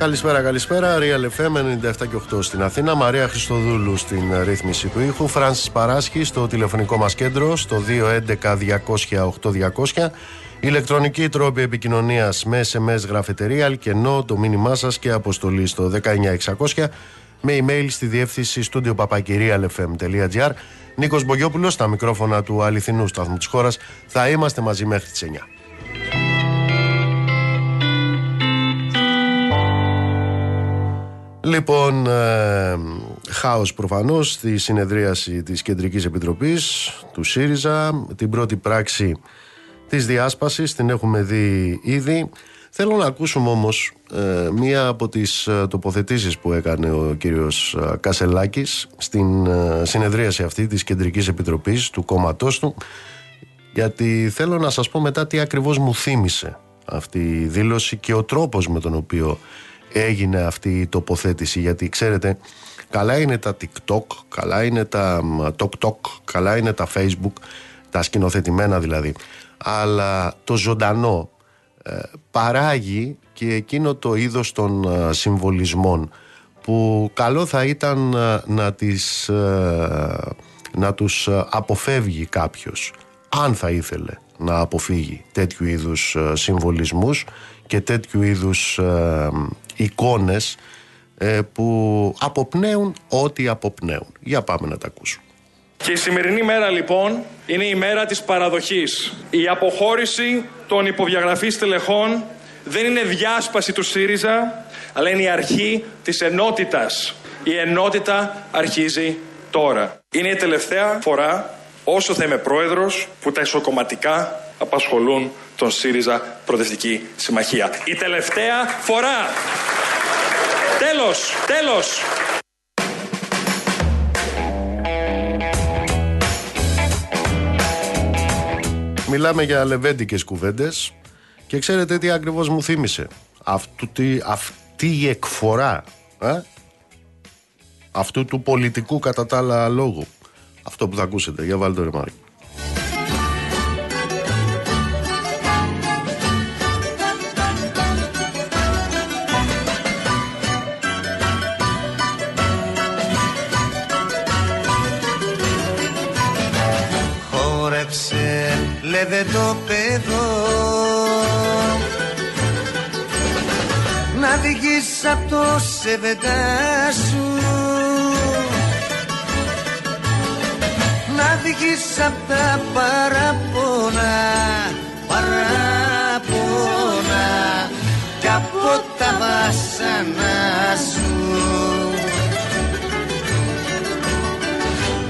Καλησπέρα, καλησπέρα. Real FM 97 και 8 στην Αθήνα. Μαρία Χριστοδούλου στην ρύθμιση του ήχου. Φράνσις Παράσχη στο τηλεφωνικό μας κέντρο στο 211-200-8200. Ηλεκτρονική τρόπη επικοινωνίας με SMS γραφετερία, αλκενό, το μήνυμά σας και αποστολή στο 19600 με email στη διεύθυνση studio papakirialfm.gr. Νίκος Μπογιόπουλος, στα μικρόφωνα του αληθινού σταθμού της χώρας. Θα είμαστε μαζί μέχρι τις 9. Λοιπόν, ε, χάος προφανώς στη συνεδρίαση της Κεντρικής Επιτροπής του ΣΥΡΙΖΑ, την πρώτη πράξη της διάσπασης, την έχουμε δει ήδη. Θέλω να ακούσουμε όμως ε, μία από τις ε, τοποθετήσεις που έκανε ο κύριος ε, Κασελάκης στην συνεδρίαση αυτή της Κεντρικής Επιτροπής του κόμματός του γιατί θέλω να σας πω μετά τι ακριβώς μου θύμισε αυτή η δήλωση και ο τρόπος με τον οποίο έγινε αυτή η τοποθέτηση γιατί ξέρετε καλά είναι τα TikTok, καλά είναι τα TokTok, καλά είναι τα Facebook τα σκηνοθετημένα δηλαδή. Αλλά το ζωντανό ε, παράγει και εκείνο το είδος των ε, συμβολισμών που καλό θα ήταν ε, να, τις, να τους αποφεύγει κάποιος αν θα ήθελε να αποφύγει τέτοιου είδους συμβολισμούς και τέτοιου είδους εικόνες που αποπνέουν ό,τι αποπνέουν. Για πάμε να τα ακούσουμε. Και η σημερινή μέρα λοιπόν είναι η μέρα της παραδοχής. Η αποχώρηση των υποδιαγραφής τελεχών δεν είναι διάσπαση του ΣΥΡΙΖΑ, αλλά είναι η αρχή της ενότητας. Η ενότητα αρχίζει τώρα. Είναι η τελευταία φορά, όσο θα είμαι πρόεδρος, που τα ισοκομματικά απασχολούν τον ΣΥΡΙΖΑ Προοδευτική Συμμαχία. Η τελευταία φορά. Τέλος, τέλος. Μιλάμε για λεβέντικες κουβέντες και ξέρετε τι ακριβώς μου θύμισε. Αυτού, τι, αυτή η εκφορά ε; αυτού του πολιτικού κατά τα άλλα λόγου. Αυτό που θα ακούσετε. Για βάλτε το ρεμάρι. λέδε το παιδό να βγεις απ' το σεβεντά σου να βγεις απ' τα παραπονά παραπονά κι από τα βάσανα σου.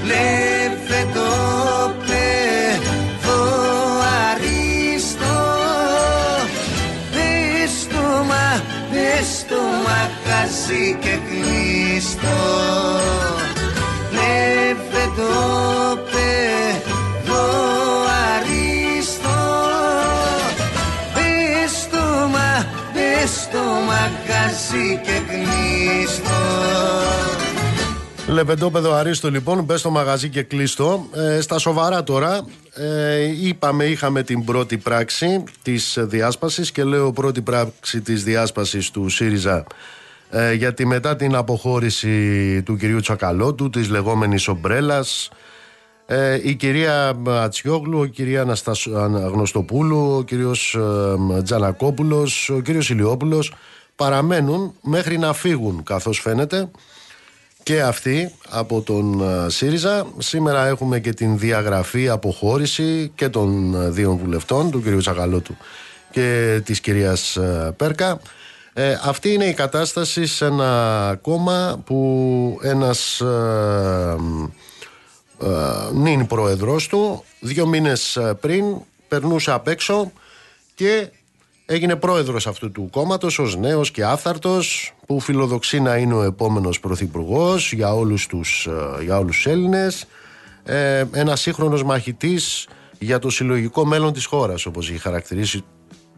Λέβε το στο μαγαζί και κλείστο Λεβεντόπεδο Αρίστο λοιπόν, μπες στο μαγαζί και κλείστο. Ε, στα σοβαρά τώρα, ε, είπαμε, είχαμε την πρώτη πράξη της διάσπασης και λέω πρώτη πράξη της διάσπασης του ΣΥΡΙΖΑ ε, γιατί μετά την αποχώρηση του κυρίου Τσακαλώτου, της λεγόμενης ομπρέλας, ε, η κυρία Ατσιόγλου, η κυρία Αναγνωστοπούλου, ο κύριος ε, Τζανακόπουλος, ο κύριος Ηλιόπουλος παραμένουν μέχρι να φύγουν καθώς φαίνεται και αυτή από τον ε, ΣΥΡΙΖΑ. Σήμερα έχουμε και την διαγραφή, αποχώρηση και των ε, δύο βουλευτών, του κ. Τσαγαλώτου και της κυρίας ε, Πέρκα. Ε, αυτή είναι η κατάσταση σε ένα κόμμα που ένας ε, νυν πρόεδρος του δύο μήνες πριν περνούσε απ' έξω και Έγινε πρόεδρος αυτού του κόμματος ως νέος και άφθαρτος που φιλοδοξεί να είναι ο επόμενος πρωθυπουργός για όλους τους, ε, για όλους τους Έλληνες ε, ένας σύγχρονος μαχητής για το συλλογικό μέλλον της χώρας όπως είχε χαρακτηρίσει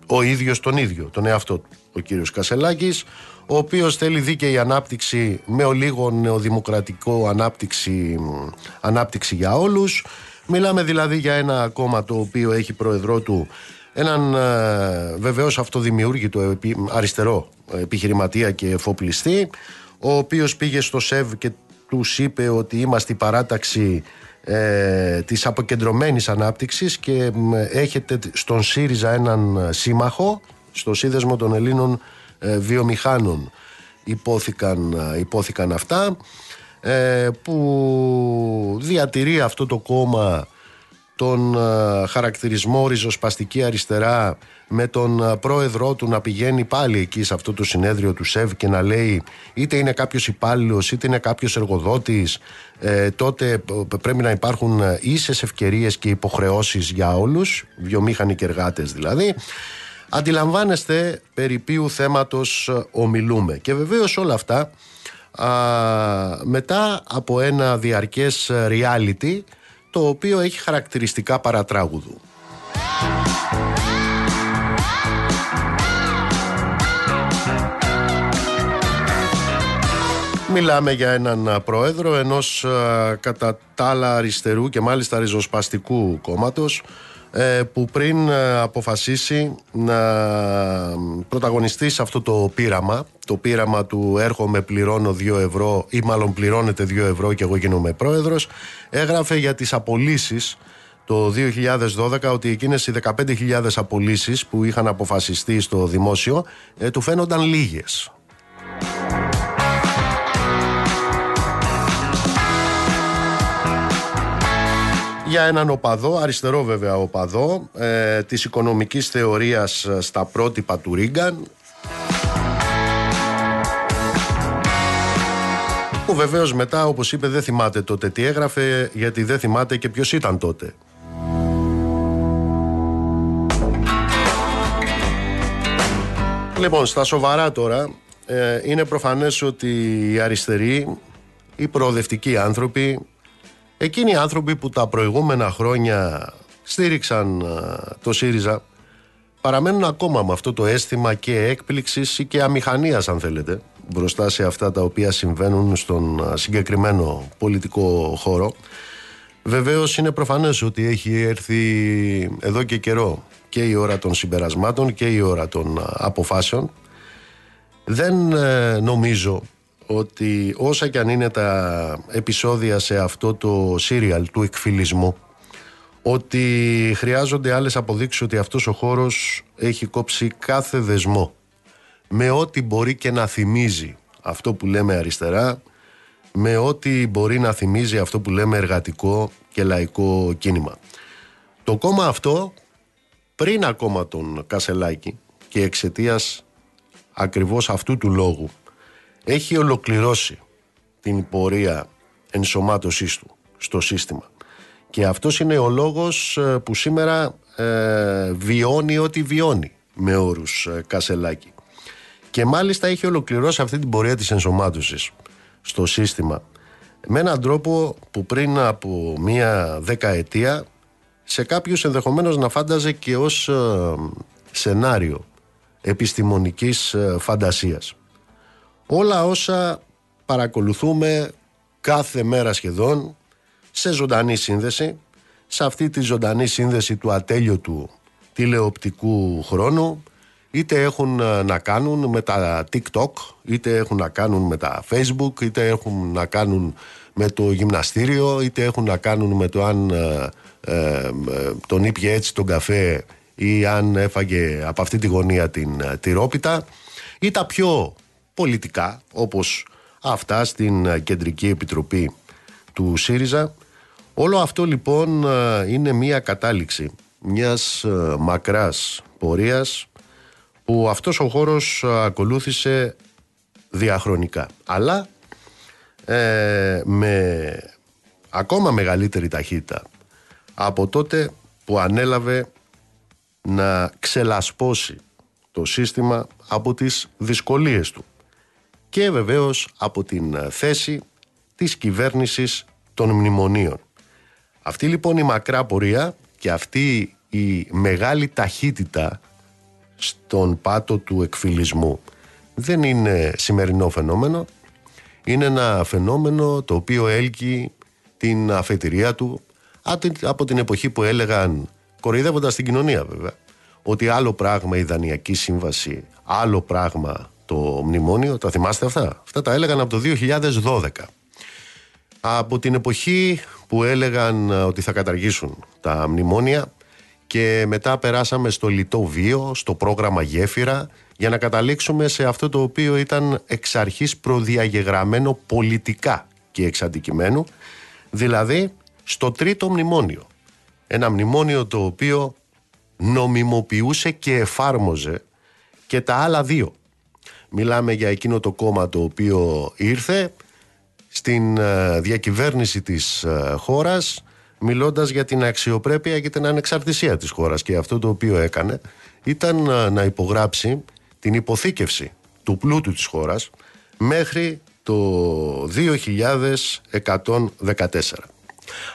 ο ίδιος τον ίδιο, τον εαυτό του, ο κύριος Κασελάκης, ο οποίος θέλει δίκαιη ανάπτυξη με ολίγο νεοδημοκρατικό ανάπτυξη, ανάπτυξη για όλους. Μιλάμε δηλαδή για ένα κόμμα το οποίο έχει πρόεδρό του έναν ε, βεβαίως αυτοδημιούργητο αριστερό επιχειρηματία και εφοπλιστή ο οποίος πήγε στο ΣΕΒ και τους είπε ότι είμαστε η παράταξη ε, της αποκεντρωμένης ανάπτυξης και έχετε στον ΣΥΡΙΖΑ έναν σύμμαχο στο Σύνδεσμο των Ελλήνων ε, Βιομηχάνων. Υπόθηκαν, ε, υπόθηκαν αυτά ε, που διατηρεί αυτό το κόμμα τον χαρακτηρισμό ριζοσπαστική αριστερά με τον πρόεδρό του να πηγαίνει πάλι εκεί σε αυτό το συνέδριο του ΣΕΒ και να λέει είτε είναι κάποιος υπάλληλος είτε είναι κάποιος εργοδότης ε, τότε πρέπει να υπάρχουν ίσες ευκαιρίες και υποχρεώσεις για όλους βιομήχανοι και εργάτες δηλαδή. Αντιλαμβάνεστε περί ποιου θέματος ομιλούμε. Και βεβαίως όλα αυτά α, μετά από ένα διαρκές reality το οποίο έχει χαρακτηριστικά παρατράγουδου. Μιλάμε για έναν πρόεδρο ενός κατά τα άλλα αριστερού και μάλιστα ριζοσπαστικού κόμματος ε, που πριν ε, αποφασίσει να πρωταγωνιστεί σε αυτό το πείραμα το πείραμα του έρχομαι πληρώνω 2 ευρώ ή μάλλον πληρώνεται 2 ευρώ και εγώ γίνομαι πρόεδρος έγραφε για τις απολύσεις το 2012 ότι εκείνες οι 15.000 απολύσεις που είχαν αποφασιστεί στο δημόσιο ε, του φαίνονταν λίγες για έναν οπαδό, αριστερό βέβαια οπαδό, ε, της οικονομικής θεωρίας ε, στα πρότυπα του Ρίγκαν, που βεβαίως μετά όπως είπε δεν θυμάται τότε τι έγραφε γιατί δεν θυμάται και ποιος ήταν τότε. Λοιπόν, στα σοβαρά τώρα, ε, είναι προφανές ότι οι αριστεροί, οι προοδευτικοί άνθρωποι Εκείνοι οι άνθρωποι που τα προηγούμενα χρόνια στήριξαν ε, το ΣΥΡΙΖΑ παραμένουν ακόμα με αυτό το αίσθημα και έκπληξης ή και αμηχανίας αν θέλετε μπροστά σε αυτά τα οποία συμβαίνουν στον ε, συγκεκριμένο πολιτικό χώρο. Βεβαίως είναι προφανές ότι έχει έρθει εδώ και καιρό και η ώρα των συμπερασμάτων και η ώρα των ε, αποφάσεων. Δεν νομίζω ότι όσα και αν είναι τα επεισόδια σε αυτό το σύριαλ του εκφυλισμού ότι χρειάζονται άλλες αποδείξεις ότι αυτός ο χώρος έχει κόψει κάθε δεσμό με ό,τι μπορεί και να θυμίζει αυτό που λέμε αριστερά με ό,τι μπορεί να θυμίζει αυτό που λέμε εργατικό και λαϊκό κίνημα. Το κόμμα αυτό πριν ακόμα τον Κασελάκη και εξαιτίας ακριβώς αυτού του λόγου έχει ολοκληρώσει την πορεία ενσωμάτωσής του στο σύστημα. Και αυτός είναι ο λόγος ε, που σήμερα ε, βιώνει ό,τι βιώνει με όρους ε, Κασελάκη. Και μάλιστα έχει ολοκληρώσει αυτή την πορεία της ενσωμάτωσης στο σύστημα με έναν τρόπο που πριν από μία δεκαετία σε κάποιους ενδεχομένως να φάνταζε και ως σενάριο επιστημονικής φαντασίας όλα όσα παρακολουθούμε κάθε μέρα σχεδόν σε ζωντανή σύνδεση, σε αυτή τη ζωντανή σύνδεση του ατέλειωτου τηλεοπτικού χρόνου, είτε έχουν ε, να κάνουν με τα TikTok, είτε έχουν να κάνουν με τα Facebook, είτε έχουν να κάνουν με το γυμναστήριο, είτε έχουν να κάνουν με το αν ε, ε, τον ήπια έτσι τον καφέ ή αν έφαγε από αυτή τη γωνία την τυρόπιτα ή τα πιο πολιτικά όπως αυτά στην ε, Κεντρική Επιτροπή του ΣΥΡΙΖΑ. Όλο αυτό λοιπόν ε, είναι μία κατάληξη μιας ε, μακράς πορείας που αυτός ο χώρος ακολούθησε διαχρονικά. Αλλά με ακόμα μεγαλύτερη ταχύτητα από τότε που ανέλαβε να ξελασπώσει το σύστημα από τις δυσκολίες του και βεβαίως από την ε, θέση της κυβέρνησης των μνημονίων. Αυτή λοιπόν η μακρά πορεία και αυτή η μεγάλη ταχύτητα στον πάτο του εκφυλισμού δεν είναι σημερινό φαινόμενο. Είναι ένα φαινόμενο το οποίο έλκει την αφετηρία του από την εποχή που έλεγαν, κοροϊδεύοντας την κοινωνία βέβαια, ότι άλλο πράγμα η Δανειακή Σύμβαση, άλλο πράγμα το μνημόνιο. Τα θυμάστε αυτά; Αυτά τα έλεγαν από το 2012. Από την εποχή που έλεγαν ότι θα καταργήσουν τα μνημόνια και μετά περάσαμε στο λιτό βίο, στο πρόγραμμα γέφυρα για να καταλήξουμε σε αυτό το οποίο ήταν εξ αρχής προδιαγεγραμμένο πολιτικά και εξ αντικειμένου, δηλαδή στο τρίτο μνημόνιο. Ένα μνημόνιο το οποίο νομιμοποιούσε και εφάρμοζε και τα άλλα δύο. Μιλάμε για εκείνο το κόμμα το οποίο ήρθε στην ε, διακυβέρνηση της ε, χώρας μιλώντας για την αξιοπρέπεια και την ανεξαρτησία της χώρας και αυτό το οποίο έκανε ήταν ε, να υπογράψει την υποθήκευση του πλούτου της χώρας μέχρι το 2114.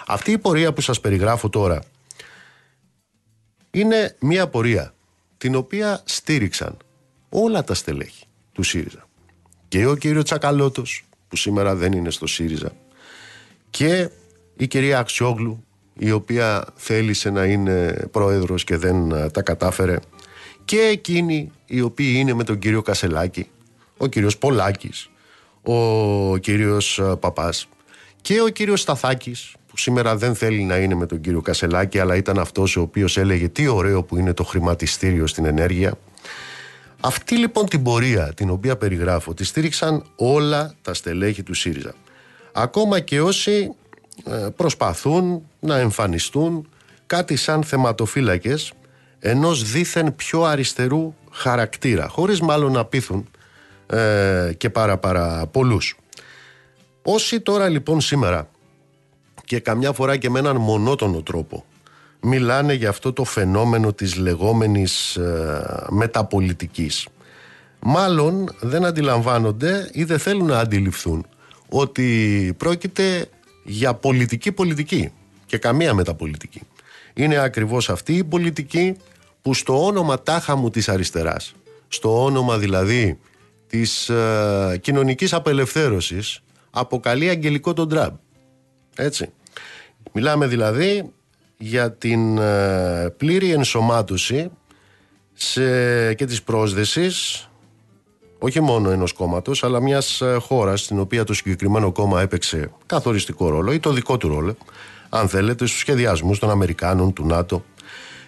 Αυτή η πορεία που σας περιγράφω τώρα είναι μια πορεία την οποία στήριξαν όλα τα στελέχη του ΣΥΡΙΖΑ. Και ο κύριο Τσακαλώτος που σήμερα δεν είναι στο ΣΥΡΙΖΑ. Και η κυρία Αξιόγλου η οποία θέλησε να είναι πρόεδρος και δεν ε, τα κατάφερε. Και εκείνοι οι οποίοι είναι με τον κύριο Κασελάκη ο κύριος Πολάκης ο κύριος ε, Παπάς και ο κύριος Σταθάκης που σήμερα δεν θέλει να είναι με τον κύριο Κασελάκη αλλά ήταν αυτός ο οποίος έλεγε τι ωραίο που είναι το χρηματιστήριο στην ενέργεια αυτή λοιπόν την πορεία την οποία περιγράφω τη στήριξαν όλα τα στελέχη του ΣΥΡΙΖΑ. Ακόμα και όσοι ε, προσπαθούν να εμφανιστούν κάτι σαν θεματοφύλακες ενός δήθεν πιο αριστερού χαρακτήρα, χωρίς μάλλον να πείθουν ε, και πάρα πάρα πολλούς. Όσοι τώρα λοιπόν σήμερα και καμιά φορά και με έναν μονότονο τρόπο μιλάνε για αυτό το φαινόμενο της λεγόμενης ε, μεταπολιτικής. Μάλλον δεν αντιλαμβάνονται ή δεν θέλουν να αντιληφθούν ότι πρόκειται για πολιτική πολιτική και καμία μεταπολιτική. Είναι ακριβώς αυτή η πολιτική που στο όνομα τάχα μου της αριστεράς, στο όνομα δηλαδή της ε, κοινωνικής απελευθέρωσης αποκαλεί αγγελικό τον Τραμπ. Έτσι. Μιλάμε δηλαδή για την ε, πλήρη ενσωμάτωση σε, και της πρόσδεσης όχι μόνο ενός κόμματος αλλά μιας ε, χώρας στην οποία το συγκεκριμένο κόμμα έπαιξε καθοριστικό ρόλο ή το δικό του ρόλο αν θέλετε στους σχεδιασμούς των Αμερικάνων, του ΝΑΤΟ.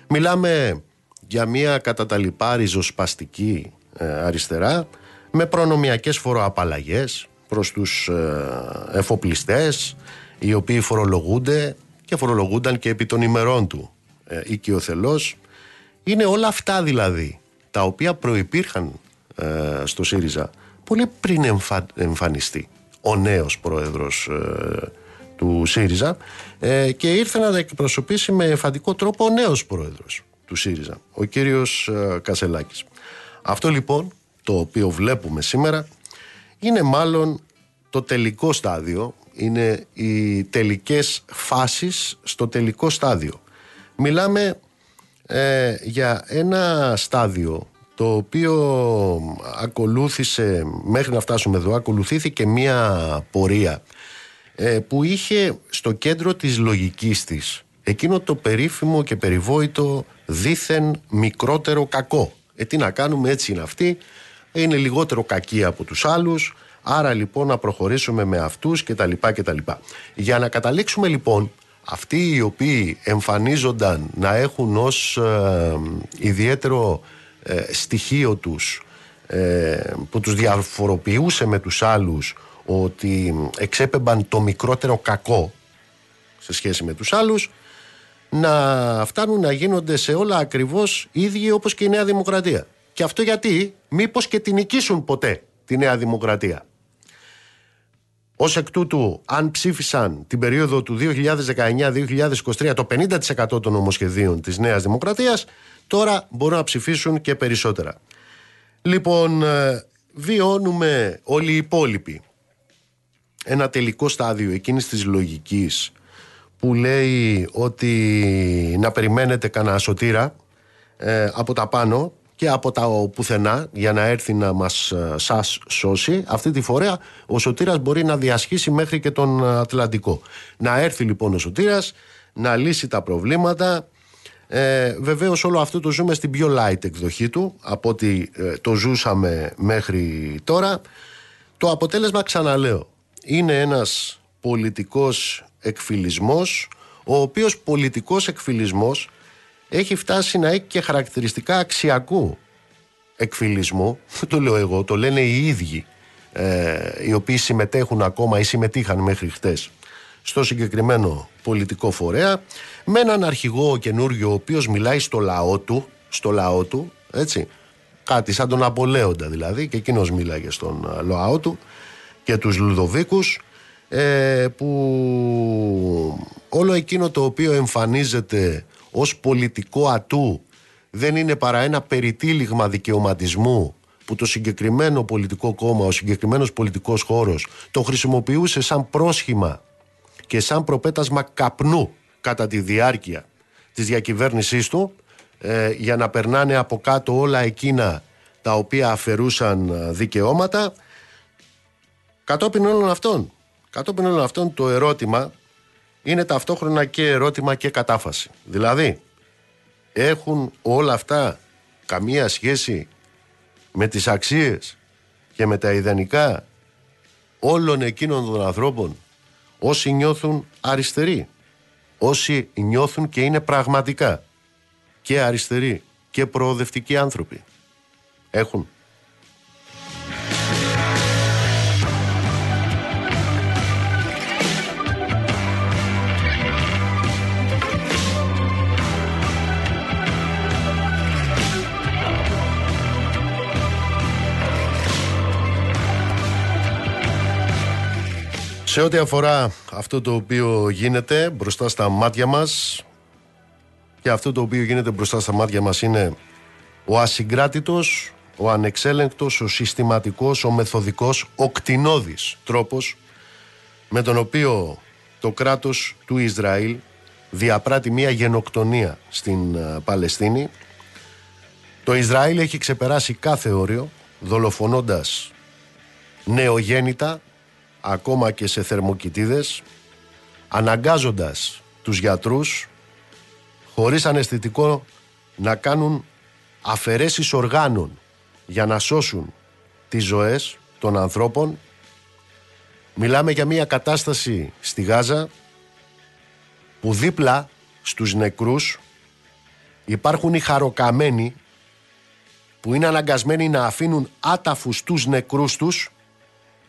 Μιλάμε για μια κατά τα λοιπά ριζοσπαστική ε, αριστερά με προνομιακές φοροαπαλλαγές προς τους εφοπλιστές οι οποίοι φορολογούνται και φορολογούνταν και επί των ημερών του ε, οικειοθελώς. Είναι όλα αυτά δηλαδή τα οποία προϋπήρχαν ε, στο ΣΥΡΙΖΑ πολύ πριν εμφανιστεί ο νέος πρόεδρος ε, του ΣΥΡΙΖΑ ε, και ήρθε να τα εκπροσωπήσει με εμφαντικό τρόπο ο νέος πρόεδρος του ΣΥΡΙΖΑ, ο κύριος Κασελάκης. Αυτό λοιπόν το οποίο βλέπουμε σήμερα είναι μάλλον το τελικό στάδιο είναι οι τελικές φάσεις στο τελικό στάδιο. Μιλάμε ε, για ένα στάδιο το οποίο ακολούθησε, μέχρι να φτάσουμε εδώ, ακολουθήθηκε μία πορεία ε, που είχε στο κέντρο της λογικής της εκείνο το περίφημο και περιβόητο δήθεν μικρότερο κακό. Ε, τι να κάνουμε, έτσι είναι αυτή, είναι λιγότερο κακή από τους άλλους, Άρα λοιπόν να προχωρήσουμε με αυτούς και τα λοιπά και τα λοιπά. Για να καταλήξουμε λοιπόν αυτοί οι οποίοι εμφανίζονταν να έχουν ως ε, ιδιαίτερο ε, στοιχείο τους ε, που τους διαφοροποιούσε με τους άλλους ότι εξέπεμπαν το μικρότερο κακό σε σχέση με τους άλλους να φτάνουν να γίνονται σε όλα ακριβώς ίδιοι όπως και η Νέα Δημοκρατία. Και αυτό γιατί; Μήπως και την νικήσουν ποτέ τη Νέα Δημοκρατία. Ω εκ τούτου, αν ψήφισαν την περίοδο του 2019-2023 το 50% των νομοσχεδίων της Νέας Δημοκρατίας, τώρα μπορούν να ψηφίσουν και περισσότερα. Λοιπόν, ε, βιώνουμε όλοι οι υπόλοιποι ένα τελικό στάδιο εκείνης της λογικής που λέει ότι να περιμένετε κανένα σωτήρα ε, από τα πάνω και από τα πουθενά για να έρθει να μας ε, σας σώσει. Αυτή τη φορά ο Σωτήρας μπορεί να διασχίσει μέχρι και τον Ατλαντικό. Να έρθει λοιπόν ο Σωτήρας να λύσει τα προβλήματα Ε, Βεβαίως όλο αυτό το ζούμε στην πιο light εκδοχή του από ότι ε, το ζούσαμε μέχρι τώρα. Το αποτέλεσμα ξαναλέω είναι ένας πολιτικός εκφυλισμός ο οποίος πολιτικός εκφυλισμός έχει φτάσει να έχει και χαρακτηριστικά αξιακού εκφυλισμού. Το λέω εγώ, το λένε οι ίδιοι ε, οι οποίοι συμμετέχουν ακόμα ή συμμετείχαν μέχρι χτες στο συγκεκριμένο πολιτικό φορέα με έναν αρχηγό καινούριο ο οποίος μιλάει στο λαό του στο λαό του, έτσι. Κάτι σαν τον Απολέοντα δηλαδή και εκείνος μίλαγε στον λαό του και τους Λουδοβίκους ε, που όλο εκείνο το οποίο εμφανίζεται ως πολιτικό ατού δεν είναι παρά ένα περιτύλιγμα δικαιωματισμού που το συγκεκριμένο πολιτικό κόμμα, ο συγκεκριμένος πολιτικός χώρος το χρησιμοποιούσε σαν πρόσχημα και σαν προπέτασμα καπνού κατά τη διάρκεια της διακυβέρνησής του ε, για να περνάνε από κάτω όλα εκείνα τα οποία αφαιρούσαν ε, δικαιώματα. Κατόπιν όλων αυτών κατόπιν όλων αυτών το ερώτημα είναι ταυτόχρονα και ερώτημα και κατάφαση δηλαδή έχουν όλα αυτά καμία σχέση με τις αξίες και με τα ιδανικά όλων εκείνων των ανθρώπων όσοι νιώθουν αριστεροί, όσοι νιώθουν και είναι πραγματικά και αριστεροί και προοδευτικοί άνθρωποι. Έχουν. Σε ό,τι αφορά αυτό το οποίο γίνεται μπροστά στα μάτια μας και αυτό το οποίο γίνεται μπροστά στα μάτια μας είναι ο ασυγκράτητος, ο ανεξέλεγκτος, ο συστηματικός, ο μεθοδικός, ο κτηνώδης τρόπος με τον οποίο το κράτος του Ισραήλ διαπράττει μια γενοκτονία στην ε, Παλαιστίνη. Το Ισραήλ έχει ξεπεράσει κάθε όριο δολοφονώντας νεογέννητα ακόμα και σε θερμοκοιτίδες αναγκάζοντας τους γιατρούς χωρίς αναισθητικό να κάνουν αφαιρέσεις οργάνων για να σώσουν τις ζωές των ανθρώπων. Μιλάμε για μια κατάσταση στη Γάζα που δίπλα στους νεκρούς υπάρχουν οι χαροκαμένοι που είναι αναγκασμένοι να αφήνουν άταφους τους νεκρούς τους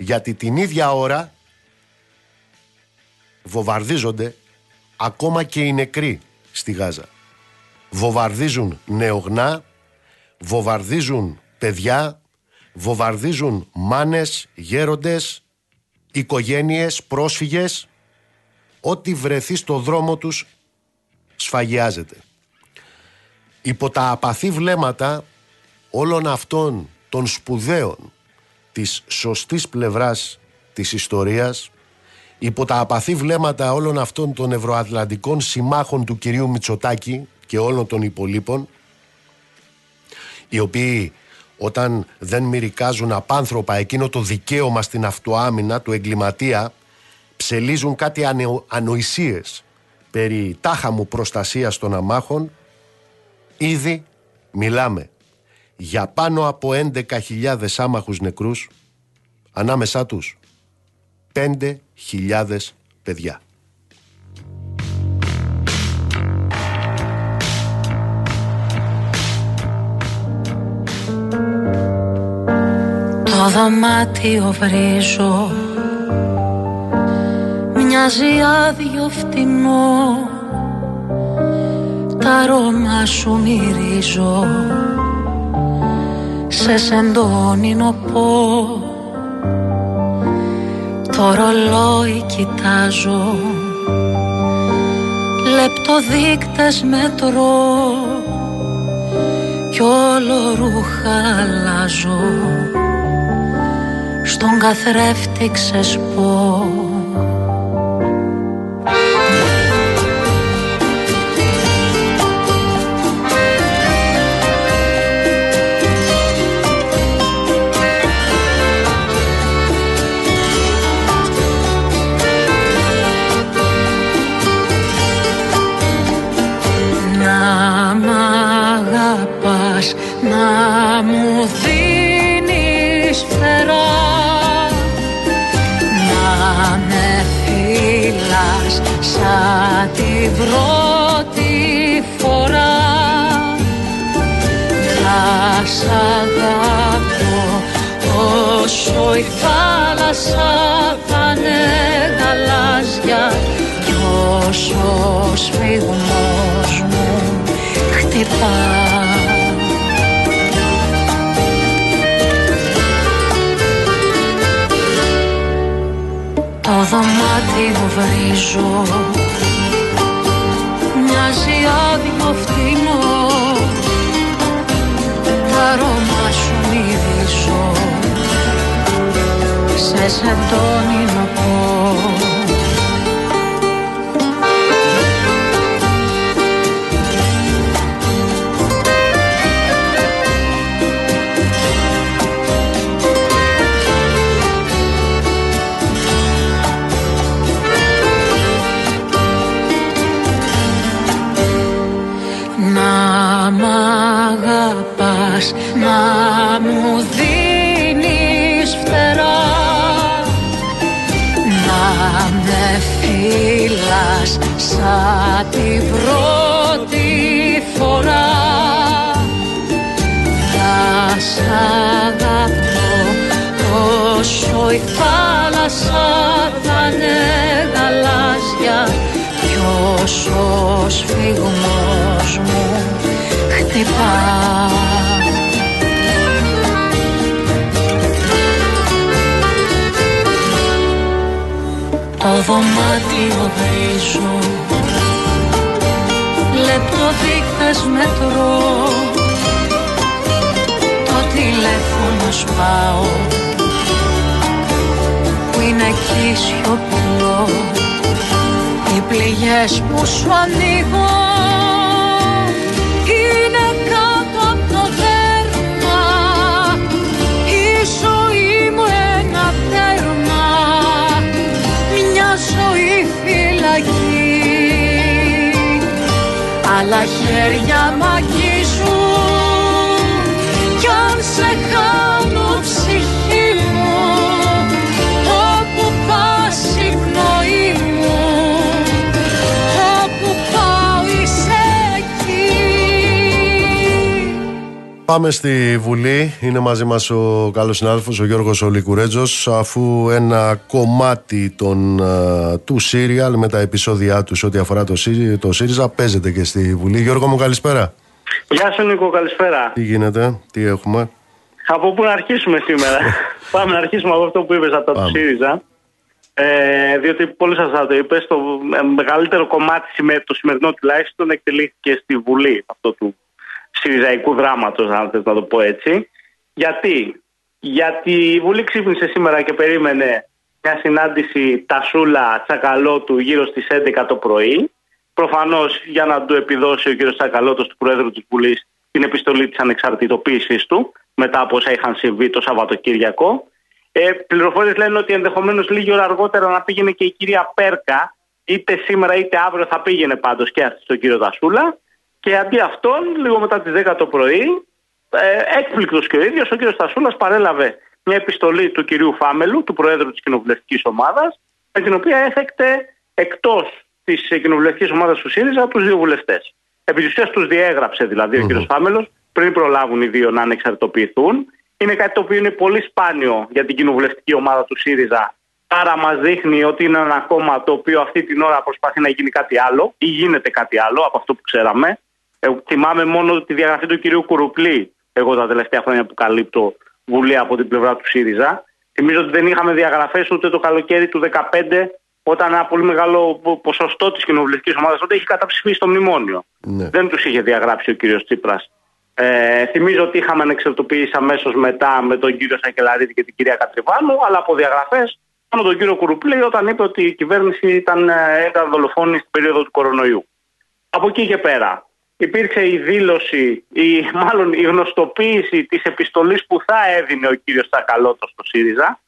γιατί την ίδια ώρα βομβαρδίζονται ακόμα και οι νεκροί στη Γάζα. Βομβαρδίζουν νεογνά, βομβαρδίζουν παιδιά, βομβαρδίζουν μάνες, γέροντες, οικογένειες, πρόσφυγες. Ό,τι βρεθεί στο δρόμο τους σφαγιάζεται. Υπό τα απαθή βλέμματα όλων αυτών των σπουδαίων της σωστής πλευράς της ιστορίας υπό τα απαθή βλέμματα όλων αυτών των ευρωατλαντικών συμμάχων του κυρίου Μητσοτάκη και όλων των υπολείπων οι οποίοι όταν δεν μυρικάζουν απάνθρωπα εκείνο το δικαίωμα στην αυτοάμυνα του εγκληματία ψελίζουν κάτι ανο, ανοησίες περί τάχα μου προστασίας των αμάχων ήδη μιλάμε για πάνω από 11.000 άμαχους νεκρούς, ανάμεσά τους 5.000 παιδιά. Το δωμάτιο βρίζω Μοιάζει άδειο φτηνό Τα αρώμα σου μυρίζω σε σεντόνι νοπό Το ρολόι κοιτάζω. Λεπτοδείκτες μετρώ. Κι όλο ρούχα αλλάζω. Στον καθρέφτη ξεσπώ Πάμε στη Βουλή. Είναι μαζί μας ο καλός συνάδελφος ο Γιώργος Ολικουρέτζος αφού ένα κομμάτι των, uh, του Σύριαλ με τα επεισόδια τους ό,τι αφορά το, το ΣΥΡΙΖΑ παίζεται και στη Βουλή. Γιώργο μου καλησπέρα. Γεια σου Νίκο, καλησπέρα. Τι γίνεται, τι έχουμε; Από πού να αρχίσουμε σήμερα; Πάμε να αρχίσουμε από αυτό που είπες από το ΣΥΡΙΖΑ. Ε, διότι πολύ σας το είπες, το μεγαλύτερο κομμάτι, το σημερινό τουλάχιστον, εκτελήθηκε στη Βουλή αυτό του Συριζαϊκού δράματος, αν θες να το πω έτσι. Γιατί, Γιατί η Βουλή ξύπνησε σήμερα και περίμενε μια συνάντηση Τασούλα Τσακαλώτου γύρω στις 11 το πρωί. Προφανώς για να του επιδώσει ο κύριος Τσακαλώτος του Προέδρου της Βουλής την επιστολή της ανεξαρτητοποίησης του μετά από όσα είχαν συμβεί το Σαββατοκύριακο. Ε, πληροφορίες λένε ότι ενδεχομένως λίγη ώρα αργότερα να πήγαινε και η κυρία Πέρκα είτε σήμερα είτε αύριο θα πήγαινε πάντως και αυτή στον κύριος Τασούλα και αντί αυτόν, λίγο μετά τις 10 το πρωί, ε, έκπληκτος και ο ίδιος, ο κ. Στασούλας παρέλαβε μια επιστολή του κυρίου Φάμελου, του Προέδρου της Κοινοβουλευτικής Ομάδας, με την οποία έθεκτε εκτός της Κοινοβουλευτικής Ομάδας του ΣΥΡΙΖΑ τους δύο βουλευτές. Επί της τους διέγραψε δηλαδή ο κ. Φάμελος πριν προλάβουν οι δύο να ανεξαρτητοποιηθούν. Είναι κάτι το οποίο είναι πολύ σπάνιο για την κοινοβουλευτική ομάδα του ΣΥΡΙΖΑ. Άρα μας δείχνει ότι είναι ένα κόμμα το οποίο αυτή την ώρα προσπαθεί να γίνει κάτι άλλο ή γίνεται κάτι άλλο από αυτό που ξέραμε. Ε, θυμάμαι μόνο τη διαγραφή του κυρίου Κουρουπλή, εγώ τα τελευταία χρόνια που καλύπτω Βουλή από την πλευρά του ΣΥΡΙΖΑ. Θυμίζω ότι δεν είχαμε διαγραφές ούτε το καλοκαίρι του 2015, όταν ένα πολύ μεγάλο ποσοστό της κοινοβουλευτικής ομάδας τότε είχε καταψηφίσει το μνημόνιο. Ναι. Δεν τους είχε διαγράψει ο κύριος Τσίπρας. Ε, θυμίζω ότι είχαμε ανεξαρτοποιήσει αμέσως μετά με τον κύριο Σακελαρίδη και την κυρία Κατριβάνου, αλλά από διαγραφές μόνο τον κύριο Κουρουπλή όταν είπε ότι η κυβέρνηση ήταν, ε, ήταν δολοφόνη στην περίοδο του κορονοϊού. Από εκεί και πέρα, υπήρξε η δήλωση, η, μάλλον η γνωστοποίηση της επιστολής που θα έδινε ο κύριος Τσακαλώτος στο ΣΥΡΙΖΑ